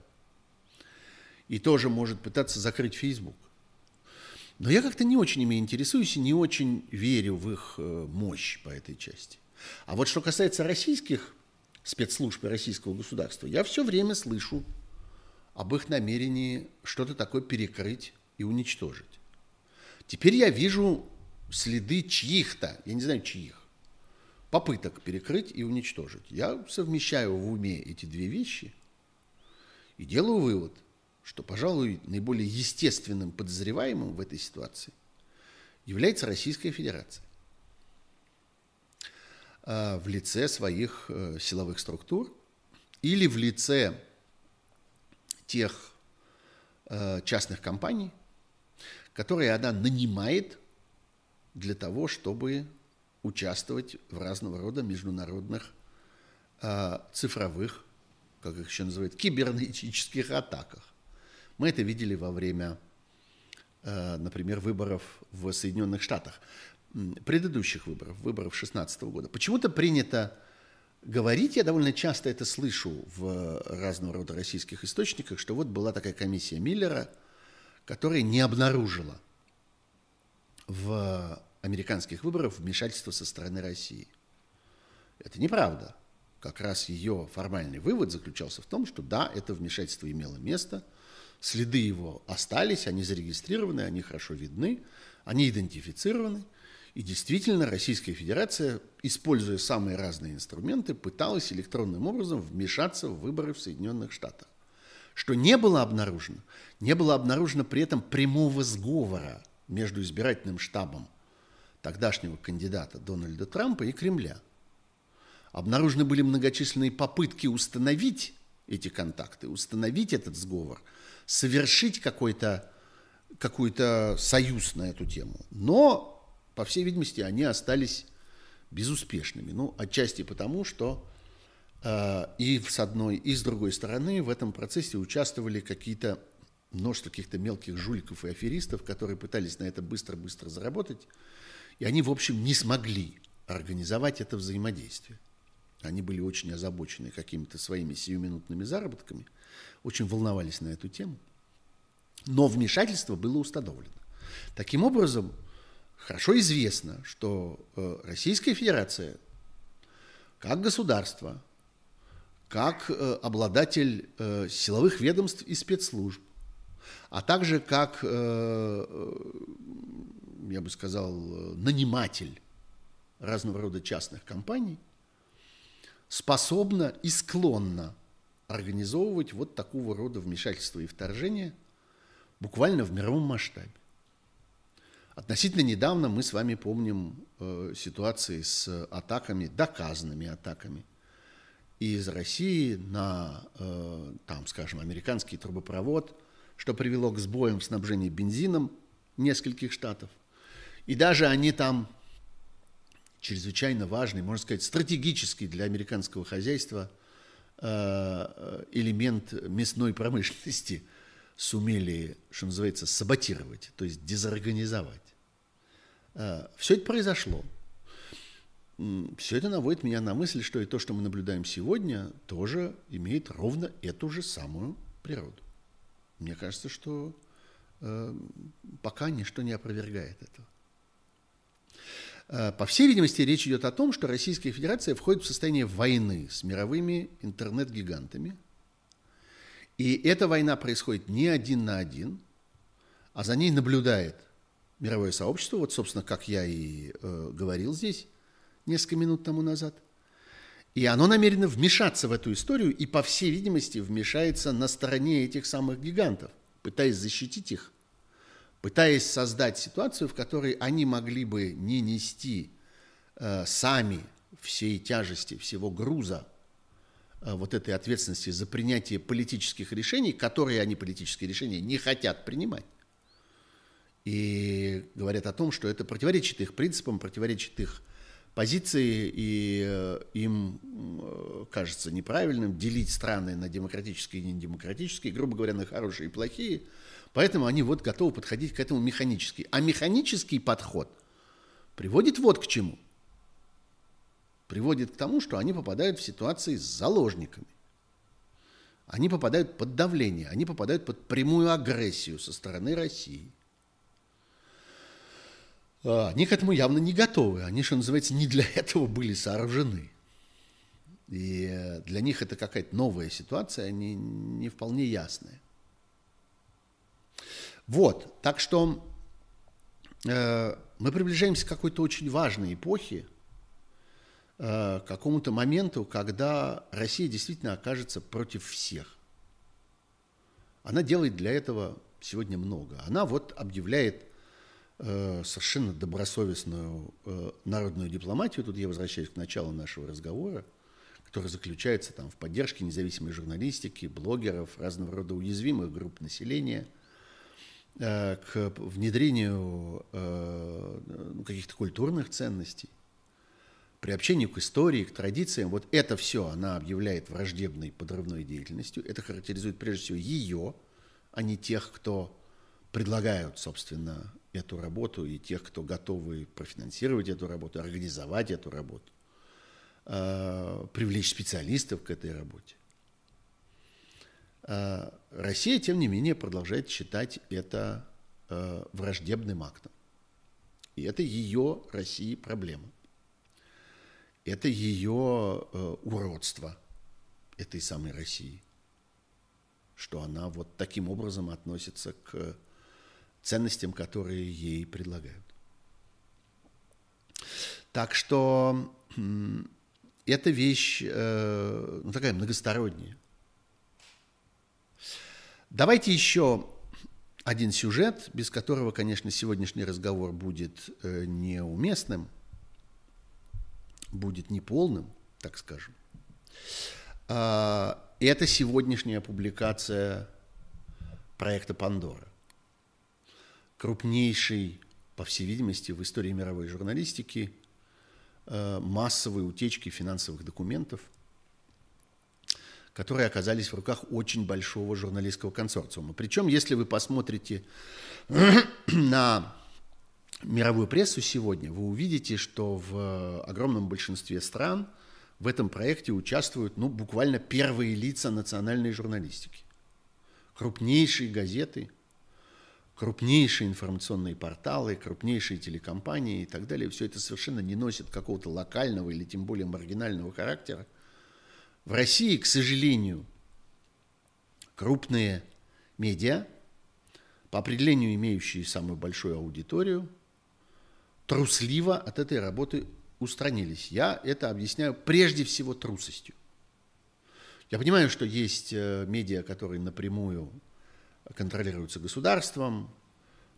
и тоже может пытаться закрыть Facebook. Но я как-то не очень ими интересуюсь и не очень верю в их э, мощь по этой части. А вот что касается российских спецслужб и российского государства, я все время слышу об их намерении что-то такое перекрыть и уничтожить. Теперь я вижу следы чьих-то, я не знаю чьих, попыток перекрыть и уничтожить. Я совмещаю в уме эти две вещи и делаю вывод – что, пожалуй, наиболее естественным подозреваемым в этой ситуации является Российская Федерация а, в лице своих э, силовых структур или в лице тех э, частных компаний, которые она нанимает для того, чтобы участвовать в разного рода международных э, цифровых, как их еще называют, кибернетических атаках. Мы это видели во время, э, например, выборов в Соединенных Штатах, предыдущих выборов, выборов 2016 года. Почему-то принято говорить, я довольно часто это слышу в разного рода российских источниках, что вот была такая комиссия Миллера, которая не обнаружила в американских выборах вмешательство со стороны России. Это неправда. Как раз ее формальный вывод заключался в том, что да, это вмешательство имело место, следы его остались, они зарегистрированы, они хорошо видны, они идентифицированы. И действительно, Российская Федерация, используя самые разные инструменты, пыталась электронным образом вмешаться в выборы в Соединенных Штатах. Что не было обнаружено, не было обнаружено при этом прямого сговора между избирательным штабом тогдашнего кандидата Дональда Трампа и Кремля. Обнаружены были многочисленные попытки установить эти контакты, установить этот сговор, совершить какой-то какой-то союз на эту тему. Но по всей видимости, они остались безуспешными. Ну, отчасти потому, что э, и с одной, и с другой стороны в этом процессе участвовали какие-то множество каких-то мелких жуликов и аферистов, которые пытались на это быстро-быстро заработать, и они, в общем, не смогли организовать это взаимодействие. Они были очень озабочены какими-то своими сиюминутными заработками, очень волновались на эту тему. Но вмешательство было установлено. Таким образом, хорошо известно, что э, Российская Федерация как государство, как э, обладатель э, силовых ведомств и спецслужб, а также как, я бы сказал, наниматель разного рода частных компаний, способна и склонна организовывать вот такого рода вмешательства и вторжения буквально в мировом масштабе. Относительно недавно мы с вами помним э, ситуации с атаками, доказанными атаками из России на, э, там, скажем, американский трубопровод, что привело к сбоям в снабжении бензином нескольких штатов. И даже они там чрезвычайно важный, можно сказать, стратегический для американского хозяйства элемент мясной промышленности сумели, что называется, саботировать, то есть дезорганизовать. Э, Все это произошло. Все это наводит меня на мысль, что и то, что мы наблюдаем сегодня, тоже имеет ровно эту же самую природу. Мне кажется, что э, пока ничто не опровергает этого. Э, по всей видимости, речь идет о том, что Российская Федерация входит в состояние войны с мировыми интернет-гигантами. И эта война происходит не один на один, а за ней наблюдает мировое сообщество, вот, собственно, как я и э, говорил здесь несколько минут тому назад. И оно намерено вмешаться в эту историю и, по всей видимости, вмешается на стороне этих самых гигантов, пытаясь защитить их, пытаясь создать ситуацию, в которой они могли бы не нести э, сами всей тяжести, всего груза э, вот этой ответственности за принятие политических решений, которые они, политические решения, не хотят принимать и говорят о том, что это противоречит их принципам, противоречит их позиции, и э, им э, кажется неправильным делить страны на демократические и недемократические, грубо говоря, на хорошие и плохие. Поэтому они вот готовы подходить к этому механически. А механический подход приводит вот к чему. Приводит к тому, что они попадают в ситуации с заложниками. Они попадают под давление, они попадают под прямую агрессию со стороны России – а, они к этому явно не готовы. Они, что называется, не для этого были сооружены. И для них это какая-то новая ситуация, они не вполне ясная. Вот, так что э, мы приближаемся к какой-то очень важной эпохе, э, к какому-то моменту, когда Россия действительно окажется против всех. Она делает для этого сегодня много. Она вот объявляет Э, совершенно добросовестную э, народную дипломатию, тут я возвращаюсь к началу нашего разговора, который заключается там, в поддержке независимой журналистики, блогеров, разного рода уязвимых групп населения, к внедрению э, ну, каких-то культурных ценностей, приобщению к истории, к традициям. Вот это все она объявляет враждебной подрывной деятельностью. Это характеризует прежде всего ее, а не тех, кто предлагают, собственно, эту работу и тех, кто готовы профинансировать эту работу, организовать эту работу, э, привлечь специалистов к этой работе. Э, Россия, тем не менее, продолжает считать это э, враждебным актом. И это ее, России, проблема. Это ее уродство этой самой России, что она вот таким образом относится к ценностям, которые ей предлагают. Так что эта вещь э, ну, такая многосторонняя. Давайте еще один сюжет, без которого, конечно, сегодняшний разговор будет э, неуместным, будет неполным, так скажем. Э, это сегодняшняя публикация проекта Пандора крупнейшей, по всей видимости, в истории мировой журналистики э, массовой утечки финансовых документов, которые оказались в руках очень большого журналистского консорциума. Причем, если вы посмотрите на мировую прессу сегодня, вы увидите, что в огромном большинстве стран в этом проекте участвуют ну, буквально первые лица национальной журналистики. Крупнейшие газеты – крупнейшие информационные порталы, крупнейшие телекомпании и так далее, все это совершенно не носит какого-то локального или тем более маргинального характера. В России, к сожалению, крупные медиа, по определению имеющие самую большую аудиторию, трусливо от этой работы устранились. Я это объясняю прежде всего трусостью. Я понимаю, что есть э, медиа, которые напрямую контролируются государством,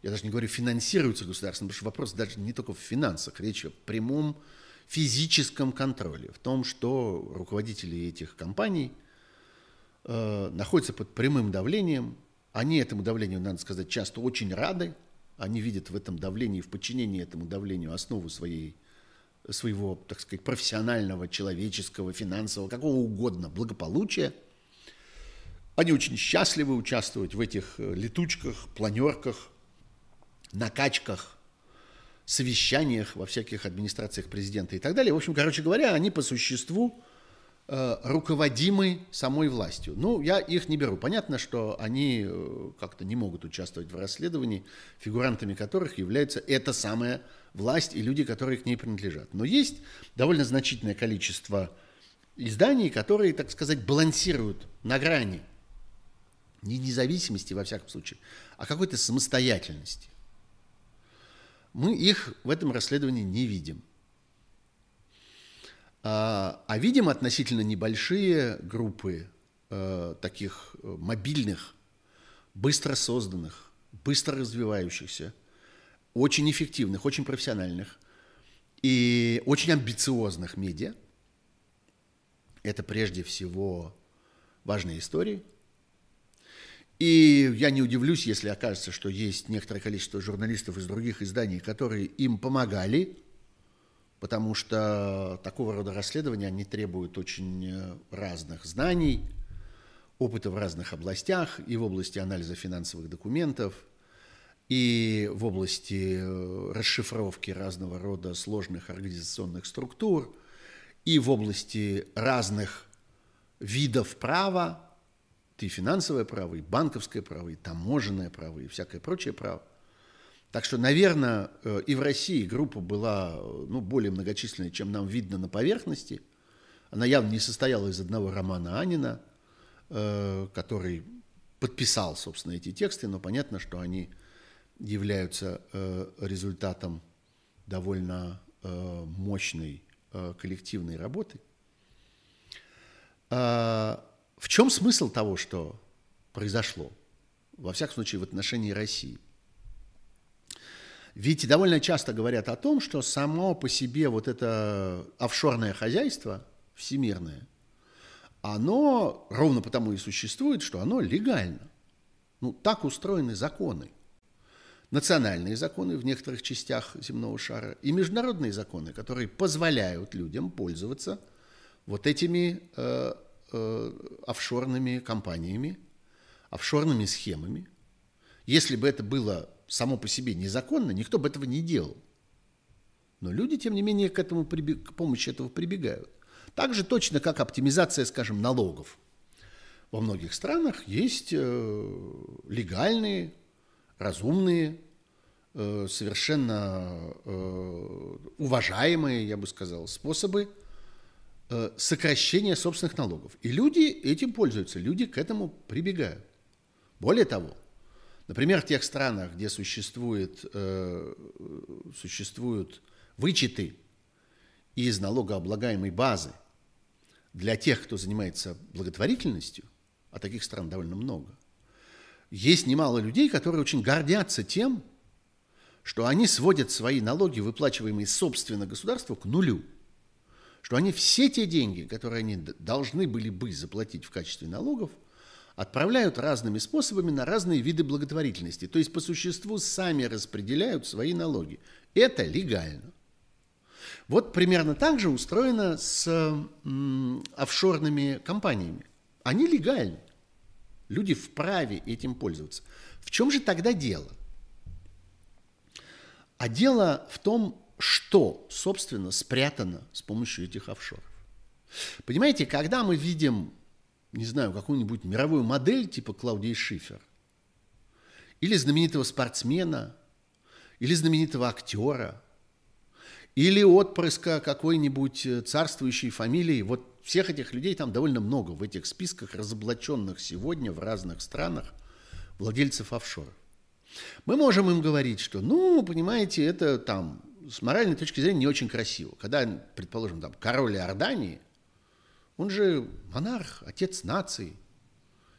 я даже не говорю финансируются государством, потому что вопрос даже не только в финансах, речь о прямом физическом контроле, в том, что руководители этих компаний э, находятся под прямым давлением, они этому давлению, надо сказать, часто очень рады, они видят в этом давлении, в подчинении этому давлению основу своей, своего, так сказать, профессионального, человеческого, финансового, какого угодно благополучия – они очень счастливы участвовать в этих э, летучках, планерках, накачках, совещаниях во всяких администрациях президента и так далее. В общем, короче говоря, они по существу э, руководимы самой властью. Ну, я их не беру. Понятно, что они э, как-то не могут участвовать в расследовании, фигурантами которых является эта самая власть и люди, которые к ней принадлежат. Но есть довольно значительное количество изданий, которые, так сказать, балансируют на грани – не независимости, во всяком случае, а какой-то самостоятельности. Мы их в этом расследовании не видим. А, а видим относительно небольшие группы э, таких э, мобильных, быстро созданных, быстро развивающихся, очень эффективных, очень профессиональных и очень амбициозных медиа. Это прежде всего важные истории – и я не удивлюсь, если окажется, что есть некоторое количество журналистов из других изданий, которые им помогали, потому что такого рода расследования, они требуют очень э, разных знаний, опыта в разных областях, и в области анализа финансовых документов, и в области э, расшифровки разного рода сложных организационных структур, и в области разных видов права, и финансовое право, и банковское право, и таможенное право, и всякое прочее право. Так что, наверное, э, и в России группа была ну, более многочисленной, чем нам видно на поверхности. Она явно не состояла из одного романа Анина, э, который подписал, собственно, эти тексты, но понятно, что они являются э, результатом довольно мощной коллективной работы. В чем смысл того, что произошло? Во всяком случае, в отношении России. Ведь довольно часто говорят о том, что само по себе вот это офшорное хозяйство всемирное, оно ровно потому и существует, что оно легально. Ну, так устроены законы. национальные законы в некоторых частях земного шара и международные законы, которые позволяют людям пользоваться вот этими э, офшорными компаниями, офшорными схемами. Если бы это было само по себе незаконно, никто бы этого не делал. Но люди, тем не менее, к, этому, к помощи этого прибегают. Так же точно, как оптимизация, скажем, налогов. Во многих странах есть э, легальные, разумные, э, совершенно э, уважаемые, я бы сказал, способы сокращения собственных налогов. И люди этим пользуются, люди к этому прибегают. Более того, например, в тех странах, где существует, существуют вычеты из налогооблагаемой базы для тех, кто занимается благотворительностью, а таких стран довольно много, есть немало людей, которые очень гордятся тем, что они сводят свои налоги, выплачиваемые собственно государству, к нулю. Что они все те деньги, которые они должны были бы заплатить в качестве налогов, отправляют разными способами на разные виды благотворительности. То есть по существу сами распределяют свои налоги. Это легально. Вот примерно так же устроено с м, офшорными компаниями. Они легальны. Люди вправе этим пользоваться. В чем же тогда дело? А дело в том, что, собственно, спрятано с помощью этих офшоров. Понимаете, когда мы видим, не знаю, какую-нибудь мировую модель типа Клаудии Шифер, или знаменитого спортсмена, или знаменитого актера, или отпрыска какой-нибудь э, царствующей фамилии. Вот всех этих людей там довольно много в этих списках разоблаченных сегодня в разных странах владельцев офшоров. Мы можем им говорить, что, ну, понимаете, это там с моральной точки зрения не очень красиво. Когда, предположим, там король Иордании, он же монарх, отец нации,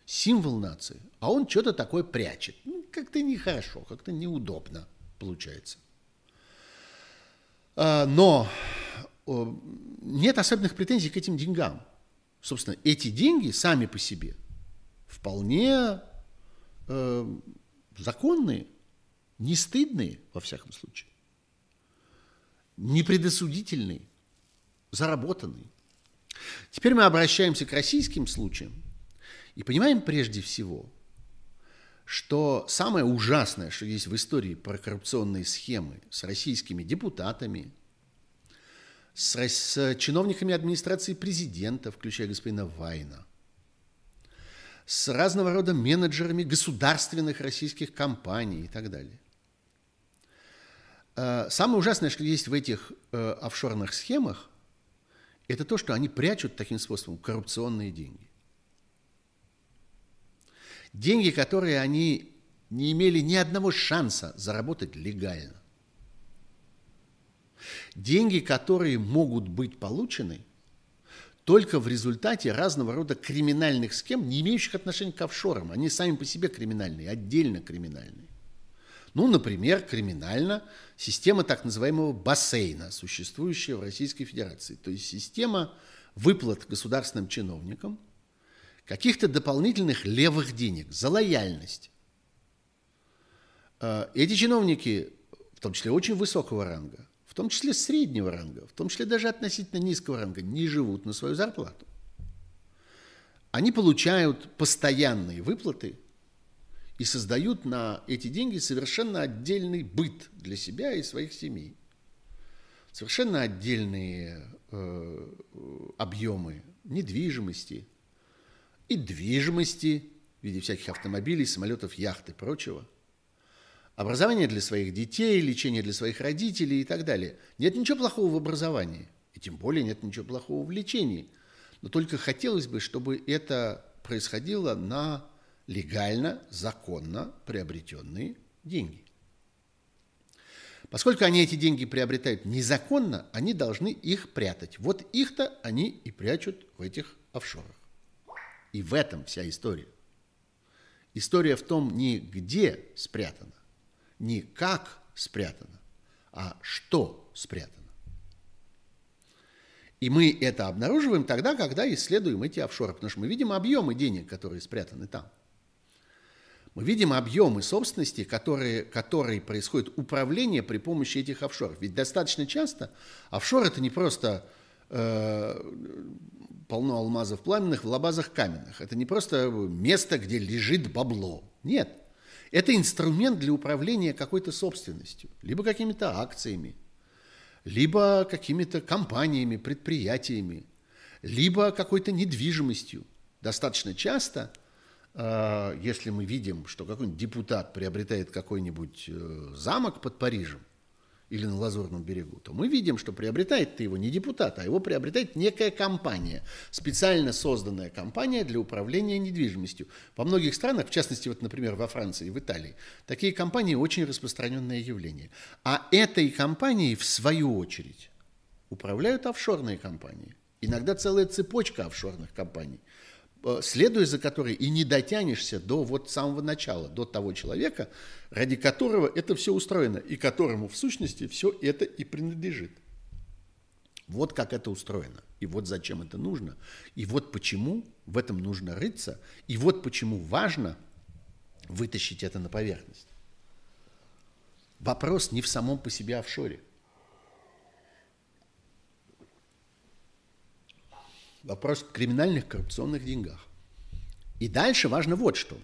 символ нации, а он что-то такое прячет. Ну, как-то нехорошо, как-то неудобно получается. А, но нет особенных претензий к этим деньгам. Собственно, эти деньги сами по себе вполне э, законные, не стыдные, во всяком случае, не предосудительные, заработанные. Теперь мы обращаемся к российским случаям и понимаем прежде всего, что самое ужасное, что есть в истории про коррупционные схемы с российскими депутатами, с, с чиновниками администрации президента, включая господина Вайна, с разного рода менеджерами государственных российских компаний и так далее. Э, самое ужасное, что есть в этих э, офшорных схемах, это то, что они прячут таким способом коррупционные деньги. Деньги, которые они не имели ни одного шанса заработать легально. Деньги, которые могут быть получены только в результате разного рода криминальных схем, не имеющих отношения к офшорам. Они сами по себе криминальные, отдельно криминальные. Ну, например, криминально система так называемого бассейна, существующая в Российской Федерации. То есть система выплат государственным чиновникам – каких-то дополнительных левых денег за лояльность. Э, эти чиновники, в том числе очень высокого ранга, в том числе среднего ранга, в том числе даже относительно низкого ранга, не живут на свою зарплату. Они получают постоянные выплаты и создают на эти деньги совершенно отдельный быт для себя и своих семей. Совершенно отдельные э, объемы недвижимости – и движимости в виде всяких автомобилей, самолетов, яхт и прочего. Образование для своих детей, лечение для своих родителей и так далее. Нет ничего плохого в образовании, и тем более нет ничего плохого в лечении. Но только хотелось бы, чтобы это происходило на легально, законно приобретенные деньги. Поскольку они эти деньги приобретают незаконно, они должны их прятать. Вот их-то они и прячут в этих офшорах. И в этом вся история. История в том не где спрятано, не как спрятано, а что спрятано. И мы это обнаруживаем тогда, когда исследуем эти офшоры, потому что мы видим объемы денег, которые спрятаны там. Мы видим объемы собственности, которые, которые происходит управление при помощи этих офшоров. Ведь достаточно часто офшор это не просто э, полно алмазов пламенных в лабазах каменных. Это не просто место, где лежит бабло. Нет. Это инструмент для управления какой-то собственностью, либо какими-то акциями, либо какими-то компаниями, предприятиями, либо какой-то недвижимостью. Достаточно часто, если мы видим, что какой-нибудь депутат приобретает какой-нибудь э, замок под Парижем, или на Лазурном берегу, то мы видим, что приобретает его не депутат, а его приобретает некая компания, специально созданная компания для управления недвижимостью. Во многих странах, в частности, вот, например, во Франции и в Италии, такие компании очень распространенное явление. А этой компанией, в свою очередь, управляют офшорные компании. Иногда целая цепочка офшорных компаний – следуя за которой и не дотянешься до вот самого начала, до того человека, ради которого это все устроено, и которому в сущности все это и принадлежит. Вот как это устроено, и вот зачем это нужно, и вот почему в этом нужно рыться, и вот почему важно вытащить это на поверхность. Вопрос не в самом по себе офшоре. Вопрос в криминальных коррупционных деньгах. И дальше важно вот что.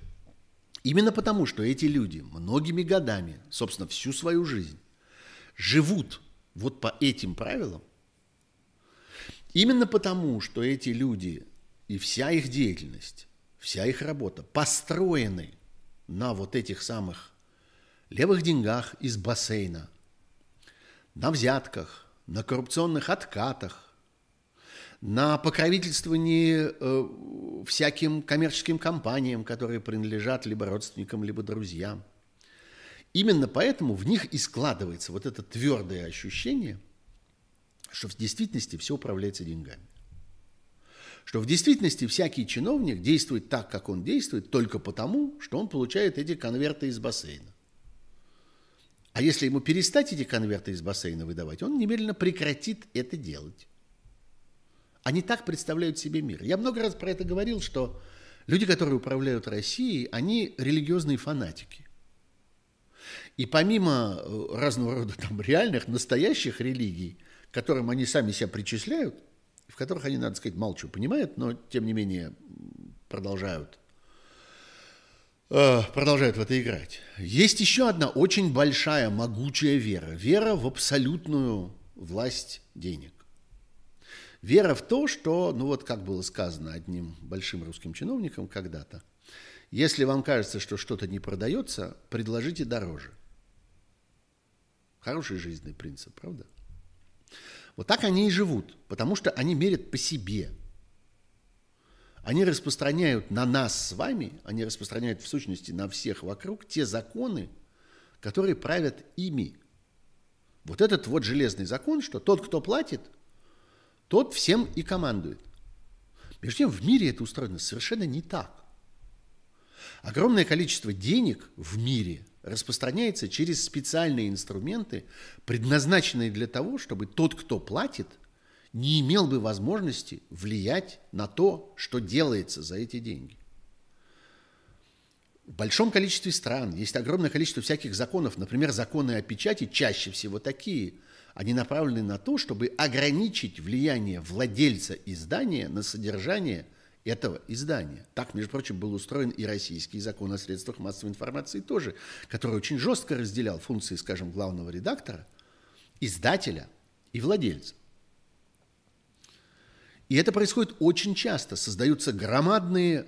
Именно потому, что эти люди многими годами, собственно, всю свою жизнь, живут вот по этим правилам, именно потому, что эти люди и вся их деятельность, вся их работа построены на вот этих самых левых деньгах из бассейна, на взятках, на коррупционных откатах, на покровительствование э, всяким коммерческим компаниям, которые принадлежат либо родственникам, либо друзьям. Именно поэтому в них и складывается вот это твердое ощущение, что в действительности все управляется деньгами. Что в действительности всякий чиновник действует так, как он действует, только потому, что он получает эти конверты из бассейна. А если ему перестать эти конверты из бассейна выдавать, он немедленно прекратит это делать. Они так представляют себе мир. Я много раз про это говорил, что люди, которые управляют Россией, они религиозные фанатики. И помимо э, разного рода там реальных, настоящих религий, к которым они сами себя причисляют, в которых они, надо сказать, мало чего понимают, но тем не менее продолжают, э, продолжают в это играть. Есть еще одна очень большая, могучая вера. Вера в абсолютную власть денег. Вера в то, что, ну вот как было сказано одним большим русским чиновником когда-то, если вам кажется, что что-то не продается, предложите дороже. Хороший жизненный принцип, правда? Вот так они и живут, потому что они мерят по себе. Они распространяют на нас с вами, они распространяют в сущности на всех вокруг те законы, которые правят ими. Вот этот вот железный закон, что тот, кто платит – тот всем и командует. Между тем, в мире это устроено совершенно не так. Огромное количество денег в мире распространяется через специальные инструменты, предназначенные для того, чтобы тот, кто платит, не имел бы возможности влиять на то, что делается за эти деньги. В большом количестве стран есть огромное количество всяких законов, например, законы о печати чаще всего такие – они направлены на то, чтобы ограничить влияние владельца издания на содержание этого издания. Так, между прочим, был устроен и российский закон о средствах массовой информации тоже, который очень жестко разделял функции, скажем, главного редактора, издателя и владельца. И это происходит очень часто. Создаются громадные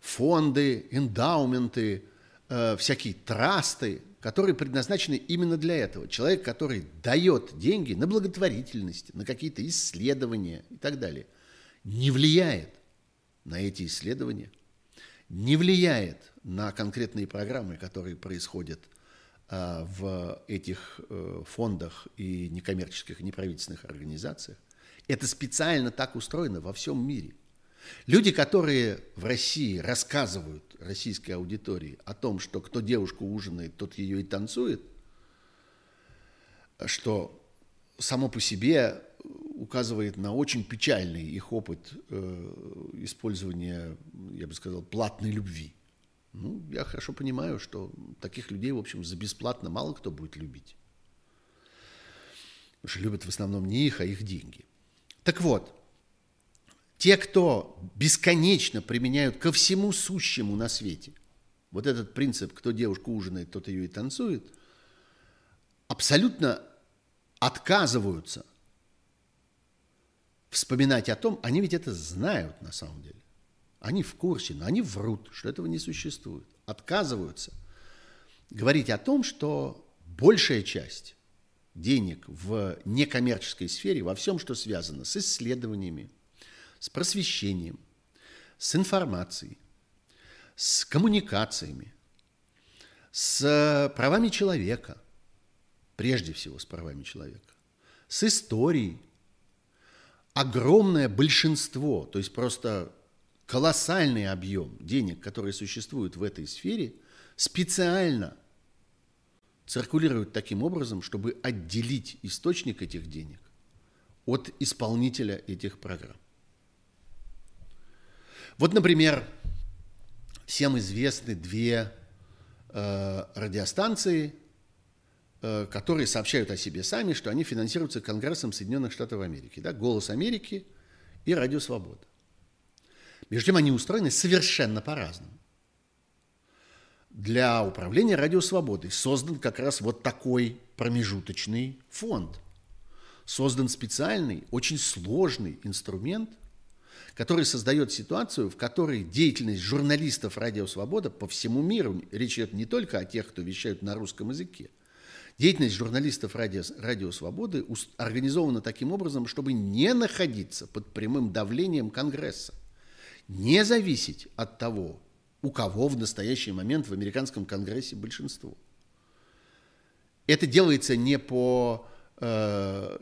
фонды, эндаументы, э, всякие трасты, которые предназначены именно для этого. Человек, который дает деньги на благотворительность, на какие-то исследования и так далее, не влияет на эти исследования, не влияет на конкретные программы, которые происходят а, в этих э, фондах и некоммерческих, неправительственных организациях. Это специально так устроено во всем мире – Люди, которые в России рассказывают российской аудитории о том, что кто девушку ужинает, тот ее и танцует, что само по себе указывает на очень печальный их опыт э, использования, я бы сказал, платной любви. Ну, я хорошо понимаю, что таких людей, в общем, за бесплатно мало кто будет любить. Потому что любят в основном не их, а их деньги. Так вот, те, кто бесконечно применяют ко всему сущему на свете вот этот принцип, кто девушку ужинает, тот ее и танцует, абсолютно отказываются вспоминать о том, они ведь это знают на самом деле. Они в курсе, но они врут, что этого не существует. Отказываются говорить о том, что большая часть денег в некоммерческой сфере, во всем, что связано с исследованиями, с просвещением, с информацией, с коммуникациями, с правами человека, прежде всего с правами человека, с историей, огромное большинство, то есть просто колоссальный объем денег, которые существуют в этой сфере, специально циркулируют таким образом, чтобы отделить источник этих денег от исполнителя этих программ. Вот, например, всем известны две э, радиостанции, э, которые сообщают о себе сами, что они финансируются Конгрессом Соединенных Штатов Америки. Да? «Голос Америки» и «Радио Свобода». Между тем они устроены совершенно по-разному. Для управления Радио Свободой создан как раз вот такой промежуточный фонд. Создан специальный, очень сложный инструмент, который создает ситуацию, в которой деятельность журналистов Радио Свобода по всему миру, речь идет не только о тех, кто вещают на русском языке, Деятельность журналистов радио, радио Свободы организована таким образом, чтобы не находиться под прямым давлением Конгресса не зависеть от того, у кого в настоящий момент в американском конгрессе большинство. Это делается не по э,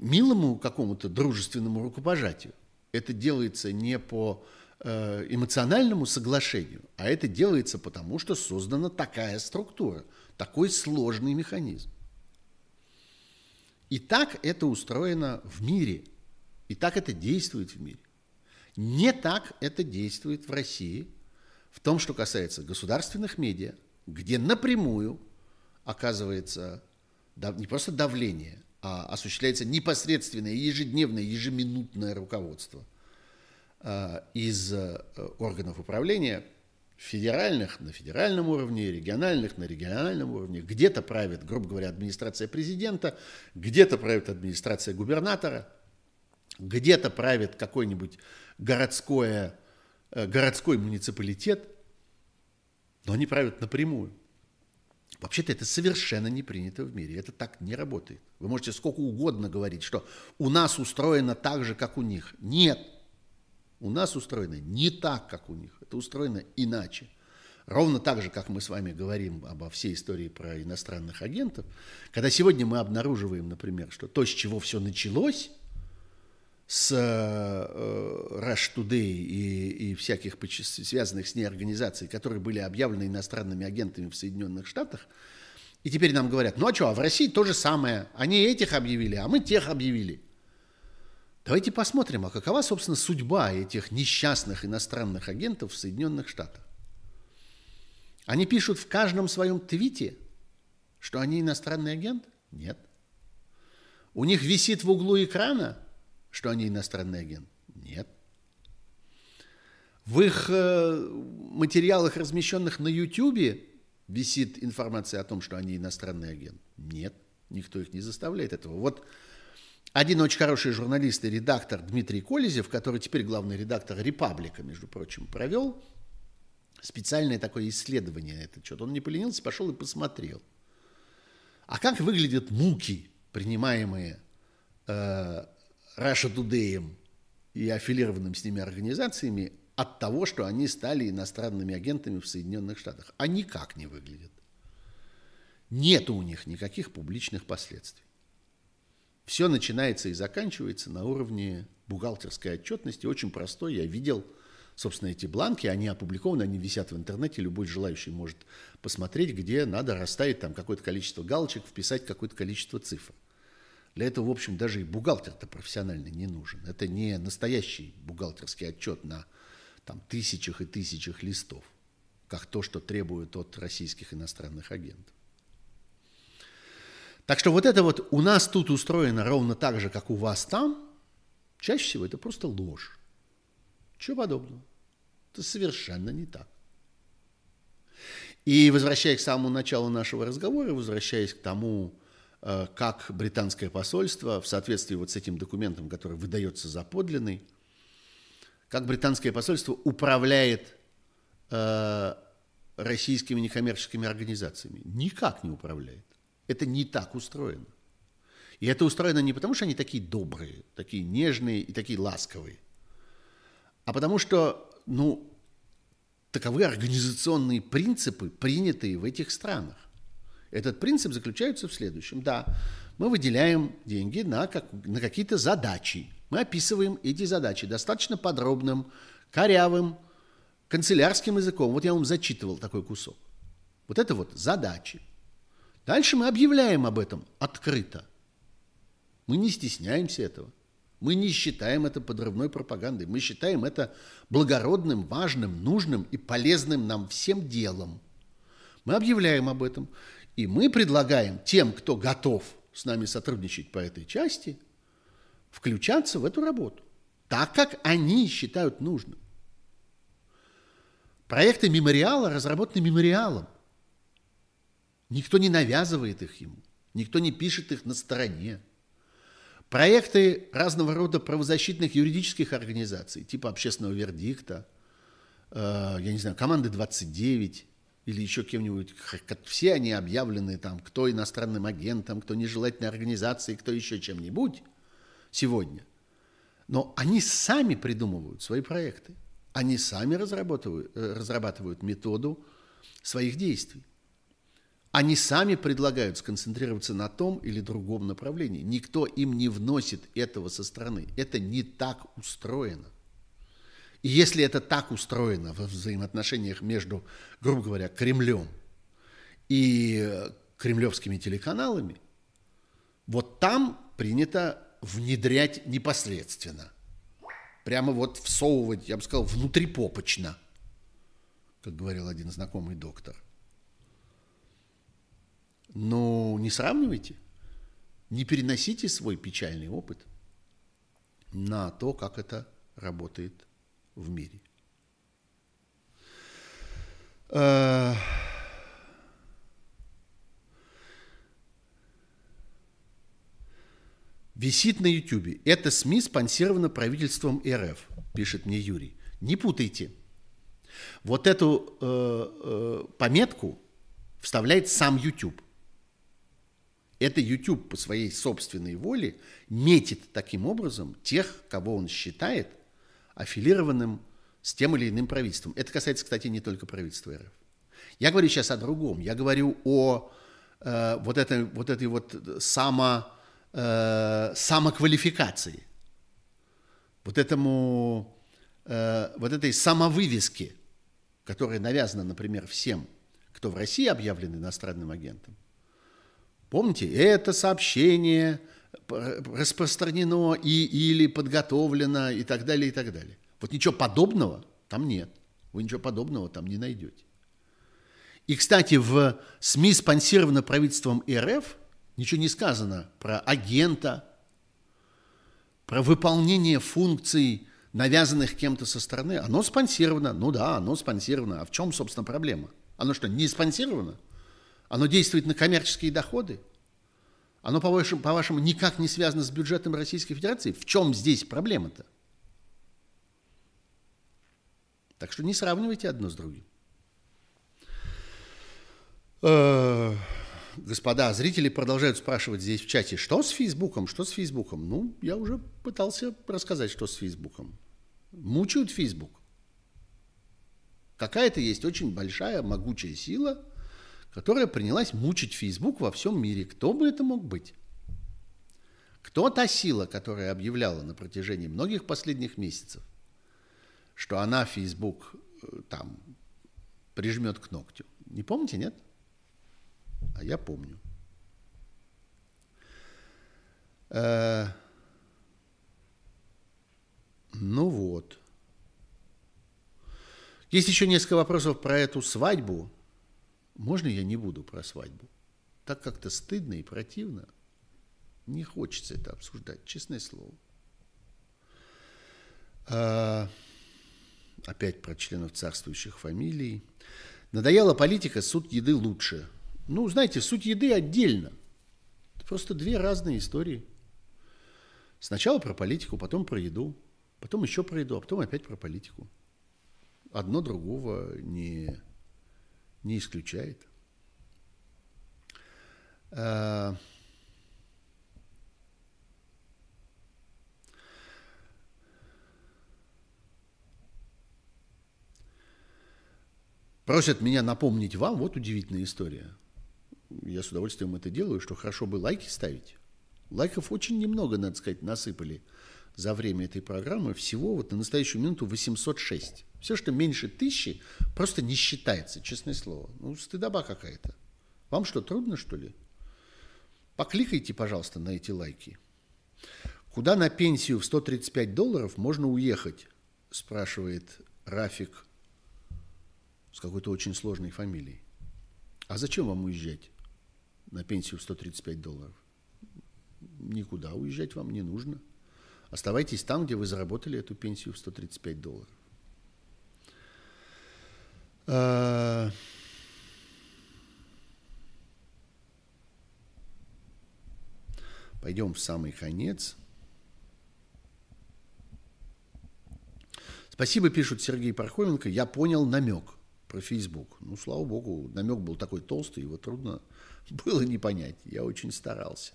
милому какому-то дружественному рукопожатию, это делается не по э, эмоциональному соглашению, а это делается потому, что создана такая структура, такой сложный механизм. И так это устроено в мире, и так это действует в мире. Не так это действует в России в том, что касается государственных медиа, где напрямую оказывается не просто давление, а осуществляется непосредственное ежедневное, ежеминутное руководство а, из э, органов управления федеральных на федеральном уровне, региональных на региональном уровне. Где-то правит, грубо говоря, администрация президента, где-то правит администрация губернатора, где-то правит какой-нибудь городское, э, городской муниципалитет, но они правят напрямую. Вообще-то это совершенно не принято в мире. Это так не работает. Вы можете сколько угодно говорить, что у нас устроено так же, как у них. Нет. У нас устроено не так, как у них. Это устроено иначе. Ровно так же, как мы с вами говорим обо всей истории про иностранных агентов, когда сегодня мы обнаруживаем, например, что то, с чего все началось – с э, Rush Today и, и всяких связанных с ней организаций, которые были объявлены иностранными агентами в Соединенных Штатах, и теперь нам говорят, ну а что, а в России то же самое. Они этих объявили, а мы тех объявили. Давайте посмотрим, а какова, собственно, судьба этих несчастных иностранных агентов в Соединенных Штатах. Они пишут в каждом своем твите, что они иностранный агент? Нет. У них висит в углу экрана что они иностранный агент? Нет. В их э, материалах, размещенных на YouTube, висит информация о том, что они иностранный агент? Нет. Никто их не заставляет этого. Вот один очень хороший журналист и редактор Дмитрий Колезев, который теперь главный редактор «Репаблика», между прочим, провел специальное такое исследование этот счет. Он не поленился, пошел и посмотрел. А как выглядят муки, принимаемые э, Russia Today и аффилированным с ними организациями от того, что они стали иностранными агентами в Соединенных Штатах. А никак не выглядят. Нет у них никаких публичных последствий. Все начинается и заканчивается на уровне бухгалтерской отчетности. Очень простой. Я видел, собственно, эти бланки. Они опубликованы, они висят в интернете. Любой желающий может посмотреть, где надо расставить там какое-то количество галочек, вписать какое-то количество цифр. Для этого, в общем, даже и бухгалтер-то профессиональный не нужен. Это не настоящий бухгалтерский отчет на там, тысячах и тысячах листов, как то, что требуют от российских иностранных агентов. Так что вот это вот у нас тут устроено ровно так же, как у вас там, чаще всего это просто ложь. Чего подобного. Это совершенно не так. И возвращаясь к самому началу нашего разговора, возвращаясь к тому, как британское посольство в соответствии вот с этим документом, который выдается за подлинный, как британское посольство управляет э, российскими некоммерческими организациями. Никак не управляет. Это не так устроено. И это устроено не потому, что они такие добрые, такие нежные и такие ласковые, а потому что, ну, таковы организационные принципы, принятые в этих странах. Этот принцип заключается в следующем. Да, мы выделяем деньги на, как, на какие-то задачи. Мы описываем эти задачи достаточно подробным, корявым, канцелярским языком. Вот я вам зачитывал такой кусок. Вот это вот задачи. Дальше мы объявляем об этом открыто. Мы не стесняемся этого. Мы не считаем это подрывной пропагандой. Мы считаем это благородным, важным, нужным и полезным нам всем делом. Мы объявляем об этом. И мы предлагаем тем, кто готов с нами сотрудничать по этой части, включаться в эту работу, так как они считают нужным. Проекты мемориала разработаны мемориалом. Никто не навязывает их ему, никто не пишет их на стороне. Проекты разного рода правозащитных юридических организаций, типа общественного вердикта, э, я не знаю, команды 29 или еще кем-нибудь, все они объявлены там, кто иностранным агентом, кто нежелательной организацией, кто еще чем-нибудь сегодня. Но они сами придумывают свои проекты. Они сами разрабатывают, э, разрабатывают методу своих действий. Они сами предлагают сконцентрироваться на том или другом направлении. Никто им не вносит этого со стороны. Это не так устроено. И если это так устроено во взаимоотношениях между, грубо говоря, Кремлем и кремлевскими телеканалами, вот там принято внедрять непосредственно. Прямо вот всовывать, я бы сказал, внутрипопочно, как говорил один знакомый доктор. Но не сравнивайте, не переносите свой печальный опыт на то, как это работает в мире. Э, висит на Ютубе. Это СМИ спонсировано правительством РФ, пишет мне Юрий. Не путайте. Вот эту э, э, пометку вставляет сам YouTube. Это YouTube по своей собственной воле метит таким образом тех, кого он считает аффилированным с тем или иным правительством. Это касается, кстати, не только правительства РФ. Я говорю сейчас о другом. Я говорю о э, вот, этой, вот этой вот само, э, самоквалификации. Вот этому, э, вот этой самовывеске, которая навязана, например, всем, кто в России объявлен иностранным агентом. Помните, это сообщение распространено и, или подготовлено и так далее, и так далее. Вот ничего подобного там нет. Вы ничего подобного там не найдете. И, кстати, в СМИ, спонсировано правительством РФ, ничего не сказано про агента, про выполнение функций, навязанных кем-то со стороны. Оно спонсировано. Ну да, оно спонсировано. А в чем, собственно, проблема? Оно что, не спонсировано? Оно действует на коммерческие доходы? Оно, по-вашему, по-вашему, никак не связано с бюджетом Российской Федерации? В чем здесь проблема-то? Так что не сравнивайте одно с другим. Э, господа, зрители продолжают спрашивать здесь в чате, что с Фейсбуком, что с Фейсбуком? Ну, я уже пытался рассказать, что с Фейсбуком. Мучают Фейсбук. Какая-то есть очень большая, могучая сила – которая принялась мучить Facebook во всем мире. Кто бы это мог быть? Кто та сила, которая объявляла на протяжении многих последних месяцев, что она Facebook э, там прижмет к ногтю? Не помните, нет? А я помню. Э, ну вот. Есть еще несколько вопросов про эту свадьбу. Можно я не буду про свадьбу? Так как-то стыдно и противно. Не хочется это обсуждать, честное слово. А, опять про членов царствующих фамилий. Надоела политика, суд еды лучше. Ну, знаете, суть еды отдельно. Это просто две разные истории. Сначала про политику, потом про еду, потом еще про еду, а потом опять про политику. Одно другого не, не исключает. А, Просят меня напомнить вам, вот удивительная история. Я с удовольствием это делаю, что хорошо бы лайки ставить. Лайков очень немного, надо сказать, насыпали за время этой программы. Всего вот на настоящую минуту 806. Все, что меньше тысячи, просто не считается, честное слово. Ну, стыдоба какая-то. Вам что, трудно, что ли? Покликайте, пожалуйста, на эти лайки. Куда на пенсию в 135 долларов можно уехать? Спрашивает Рафик с какой-то очень сложной фамилией. А зачем вам уезжать на пенсию в 135 долларов? Никуда уезжать вам не нужно. Оставайтесь там, где вы заработали эту пенсию в 135 долларов. А, пойдем в самый конец. Спасибо, пишут Сергей Пархоменко. Я понял намек про Facebook. Ну, слава богу, намек был такой толстый, его трудно было не понять. Я очень старался.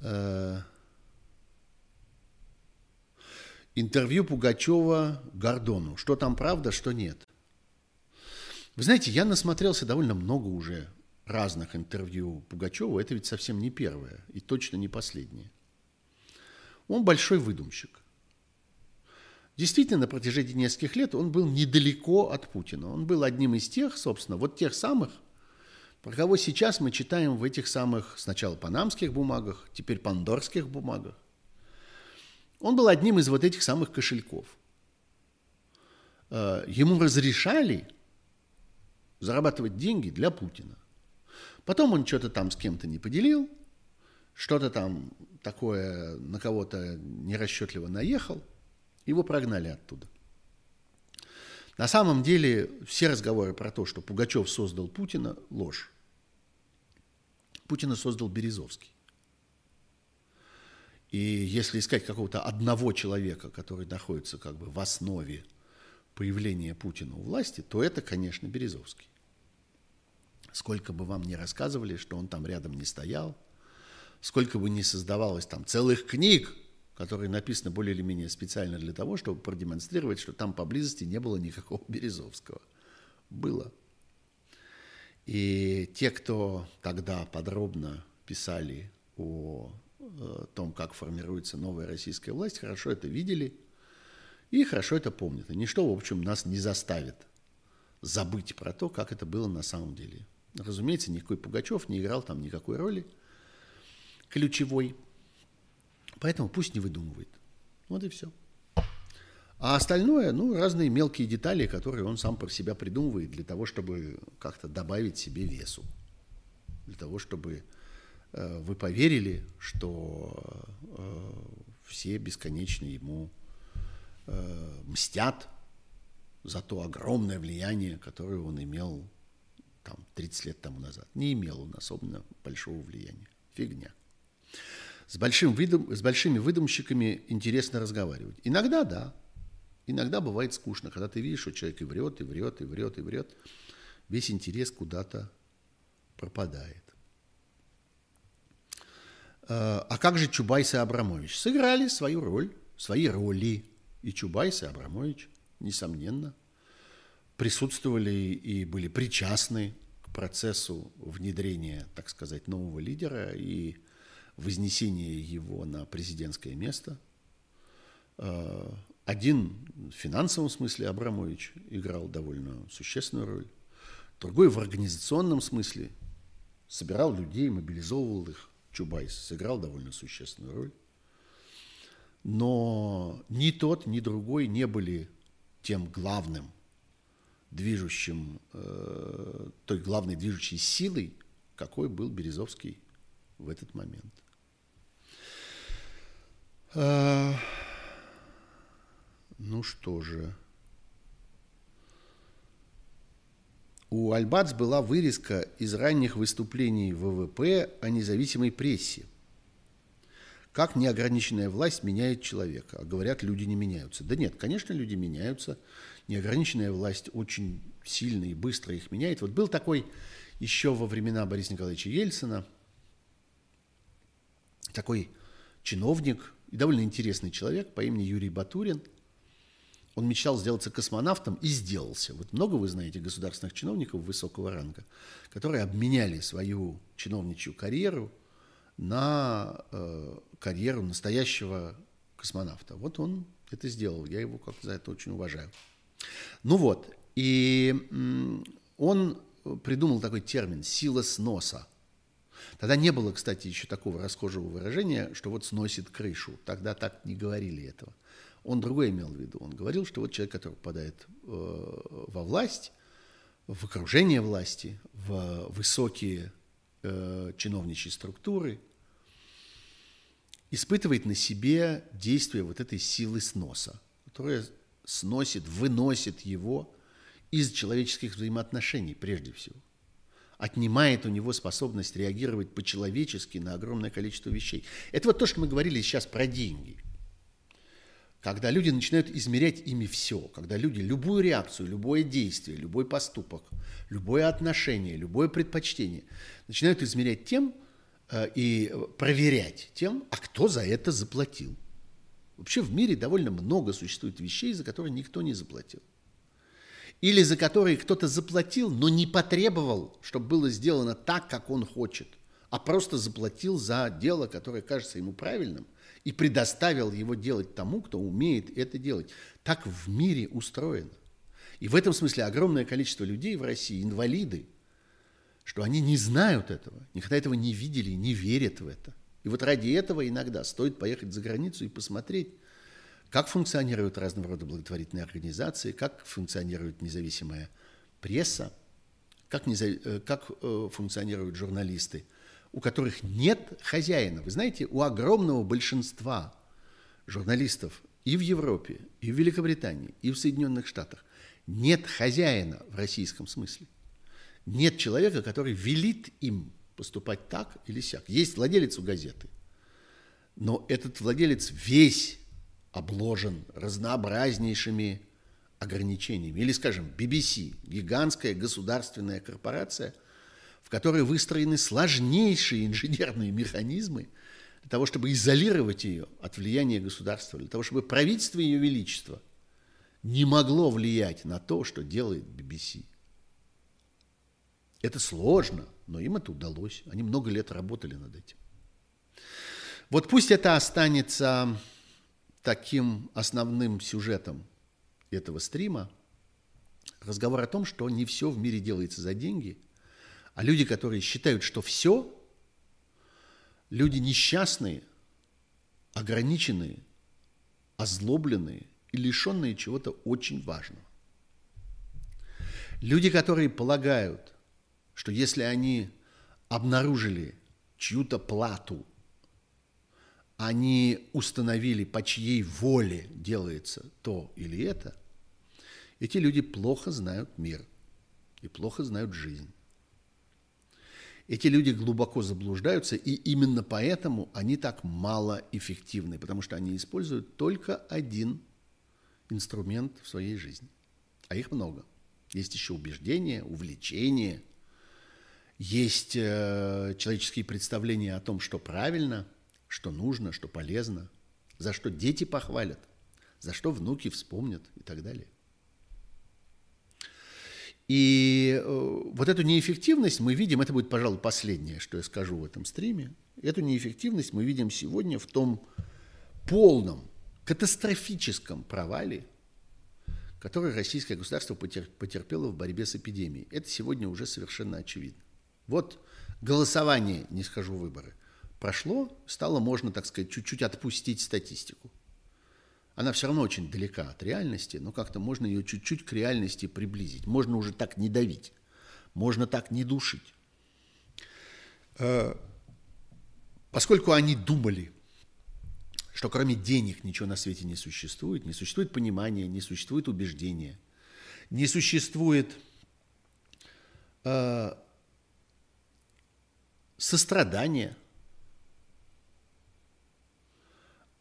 Э, интервью Пугачева Гордону. Что там правда, что нет. Вы знаете, я насмотрелся довольно много уже разных интервью Пугачева. Это ведь совсем не первое и точно не последнее. Он большой выдумщик. Действительно, на протяжении нескольких лет он был недалеко от Путина. Он был одним из тех, собственно, вот тех самых, про кого сейчас мы читаем в этих самых сначала панамских бумагах, теперь пандорских бумагах. Он был одним из вот этих самых кошельков. Э, ему разрешали зарабатывать деньги для Путина. Потом он что-то там с кем-то не поделил, что-то там такое на кого-то нерасчетливо наехал – его прогнали оттуда. На самом деле все разговоры про то, что Пугачев создал Путина, ложь. Путина создал Березовский. И если искать какого-то одного человека, который находится как бы в основе появления Путина у власти, то это, конечно, Березовский. Сколько бы вам ни рассказывали, что он там рядом не стоял, сколько бы ни создавалось там целых книг которые написаны более или менее специально для того, чтобы продемонстрировать, что там поблизости не было никакого Березовского. Было. И те, кто тогда подробно писали о том, как формируется новая российская власть, хорошо это видели и хорошо это помнят. И ничто, в общем, нас не заставит забыть про то, как это было на самом деле. Разумеется, никакой Пугачев не играл там никакой роли ключевой. Поэтому пусть не выдумывает. Вот и все. А остальное, ну, разные мелкие детали, которые он сам про себя придумывает для того, чтобы как-то добавить себе весу. Для того, чтобы э, вы поверили, что э, все бесконечно ему э, мстят за то огромное влияние, которое он имел там 30 лет тому назад. Не имел он особенно большого влияния. Фигня. С, большим выдум, с большими выдумщиками интересно разговаривать. Иногда да, иногда бывает скучно, когда ты видишь, что человек и врет, и врет, и врет, и врет. Весь интерес куда-то пропадает. А, а как же Чубайс и Абрамович? Сыграли свою роль, свои роли. И Чубайс, и Абрамович, несомненно, присутствовали и были причастны к процессу внедрения, так сказать, нового лидера и вознесение его на президентское место. Э, один в финансовом смысле Абрамович играл довольно существенную роль, другой в организационном смысле собирал людей, мобилизовывал их. Чубайс сыграл довольно существенную роль. Но ни тот, ни другой не были тем главным движущим, э, той главной движущей силой, какой был Березовский в этот момент. А, ну что же. У Альбац была вырезка из ранних выступлений ВВП о независимой прессе. Как неограниченная власть меняет человека? А говорят, люди не меняются. Да нет, конечно, люди меняются. Неограниченная власть очень сильно и быстро их меняет. Вот был такой еще во времена Бориса Николаевича Ельцина такой чиновник и довольно интересный человек по имени Юрий Батурин – он мечтал сделаться космонавтом и сделался. Вот много вы знаете государственных чиновников высокого ранга, которые обменяли свою чиновничью карьеру на э, карьеру настоящего космонавта. Вот он это сделал. Я его как за это очень уважаю. Ну вот, и он придумал такой термин «сила сноса». Тогда не было, кстати, еще такого расхожего выражения, что вот сносит крышу. Тогда так не говорили этого. Он другое имел в виду. Он говорил, что вот человек, который попадает э, во власть, в окружение власти, в высокие э, чиновничьи структуры, испытывает на себе действие вот этой силы сноса, которая сносит, выносит его из человеческих взаимоотношений прежде всего. Отнимает у него способность реагировать по-человечески на огромное количество вещей. Это вот то, что мы говорили сейчас про деньги – когда люди начинают измерять ими все, когда люди любую реакцию, любое действие, любой поступок, любое отношение, любое предпочтение начинают измерять тем э, и проверять тем, а кто за это заплатил. Вообще в мире довольно много существует вещей, за которые никто не заплатил. Или за которые кто-то заплатил, но не потребовал, чтобы было сделано так, как он хочет, а просто заплатил за дело, которое кажется ему правильным, и предоставил его делать тому, кто умеет это делать. Так в мире устроено. И в этом смысле огромное количество людей в России, инвалиды, что они не знают этого, никогда этого не видели, не верят в это. И вот ради этого иногда стоит поехать за границу и посмотреть, как функционируют разного рода благотворительные организации, как функционирует независимая пресса, как, незав... Э, как э, функционируют журналисты – у которых нет хозяина. Вы знаете, у огромного большинства журналистов и в Европе, и в Великобритании, и в Соединенных Штатах нет хозяина в российском смысле. Нет человека, который велит им поступать так или сяк. Есть владелец у газеты, но этот владелец весь обложен разнообразнейшими ограничениями. Или, скажем, BBC, гигантская государственная корпорация – в которой выстроены сложнейшие инженерные механизмы для того, чтобы изолировать ее от влияния государства, для того, чтобы правительство Ее Величества не могло влиять на то, что делает BBC. Это сложно, но им это удалось. Они много лет работали над этим. Вот пусть это останется таким основным сюжетом этого стрима. Разговор о том, что не все в мире делается за деньги – а люди, которые считают, что все, люди несчастные, ограниченные, озлобленные и лишенные чего-то очень важного. Люди, которые полагают, что если они обнаружили чью-то плату, они установили, по чьей воле делается то или это, эти люди плохо знают мир и плохо знают жизнь. Эти люди глубоко заблуждаются, и именно поэтому они так малоэффективны, потому что они используют только один инструмент в своей жизни. А их много. Есть еще убеждения, увлечения, есть э, человеческие представления о том, что правильно, что нужно, что полезно, за что дети похвалят, за что внуки вспомнят и так далее. И э, вот эту неэффективность мы видим, это будет, пожалуй, последнее, что я скажу в этом стриме. Эту неэффективность мы видим сегодня в том полном, катастрофическом провале, который российское государство потерпело в борьбе с эпидемией. Это сегодня уже совершенно очевидно. Вот голосование, не скажу выборы, прошло, стало можно, так сказать, чуть-чуть отпустить статистику. Она все равно очень далека от реальности, но как-то можно ее чуть-чуть к реальности приблизить. Можно уже так не давить, можно так не душить. Э, поскольку они думали, что кроме денег ничего на свете не существует, не существует понимания, не существует убеждения, не существует э, сострадания,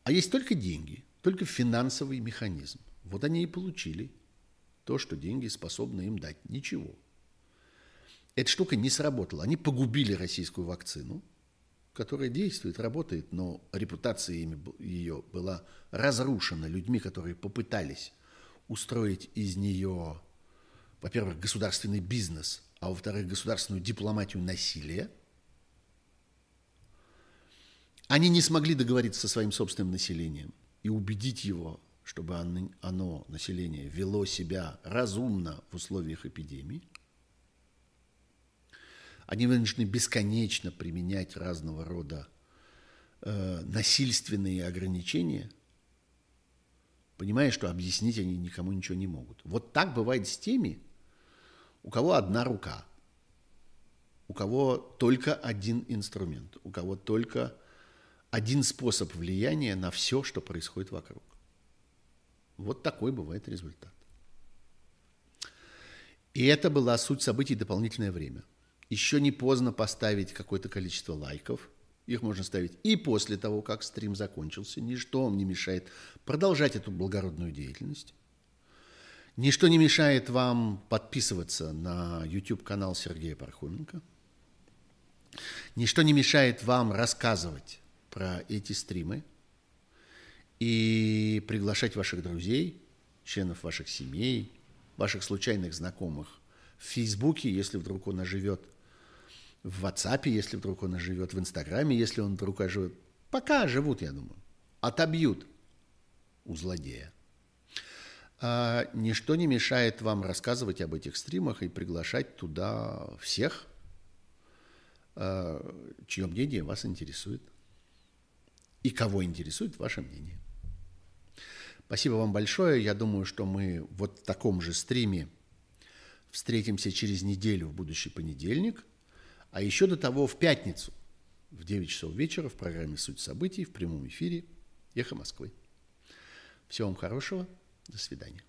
а есть только деньги – только финансовый механизм. Вот они и получили то, что деньги способны им дать. Ничего. Эта штука не сработала. Они погубили российскую вакцину, которая действует, работает, но репутация ее была разрушена людьми, которые попытались устроить из нее, во-первых, государственный бизнес, а во-вторых, государственную дипломатию насилия. Они не смогли договориться со своим собственным населением – и убедить его, чтобы оно, население, вело себя разумно в условиях эпидемии. Они вынуждены бесконечно применять разного рода э, насильственные ограничения, понимая, что объяснить они никому ничего не могут. Вот так бывает с теми, у кого одна рука, у кого только один инструмент, у кого только один способ влияния на все, что происходит вокруг. Вот такой бывает результат. И это была суть событий дополнительное время. Еще не поздно поставить какое-то количество лайков. Их можно ставить и после того, как стрим закончился. Ничто вам не мешает продолжать эту благородную деятельность. Ничто не мешает вам подписываться на YouTube-канал Сергея Пархоменко. Ничто не мешает вам рассказывать про эти стримы и приглашать ваших друзей, членов ваших семей, ваших случайных знакомых в Фейсбуке, если вдруг он оживет, в WhatsApp, если вдруг он оживет, в Инстаграме, если он вдруг оживет. Пока живут, я думаю. Отобьют у злодея. А, ничто не мешает вам рассказывать об этих стримах и приглашать туда всех, а, чье мнение вас интересует и кого интересует ваше мнение. Спасибо вам большое. Я думаю, что мы вот в таком же стриме встретимся через неделю в будущий понедельник, а еще до того в пятницу в 9 часов вечера в программе «Суть событий» в прямом эфире «Эхо Москвы». Всего вам хорошего. До свидания.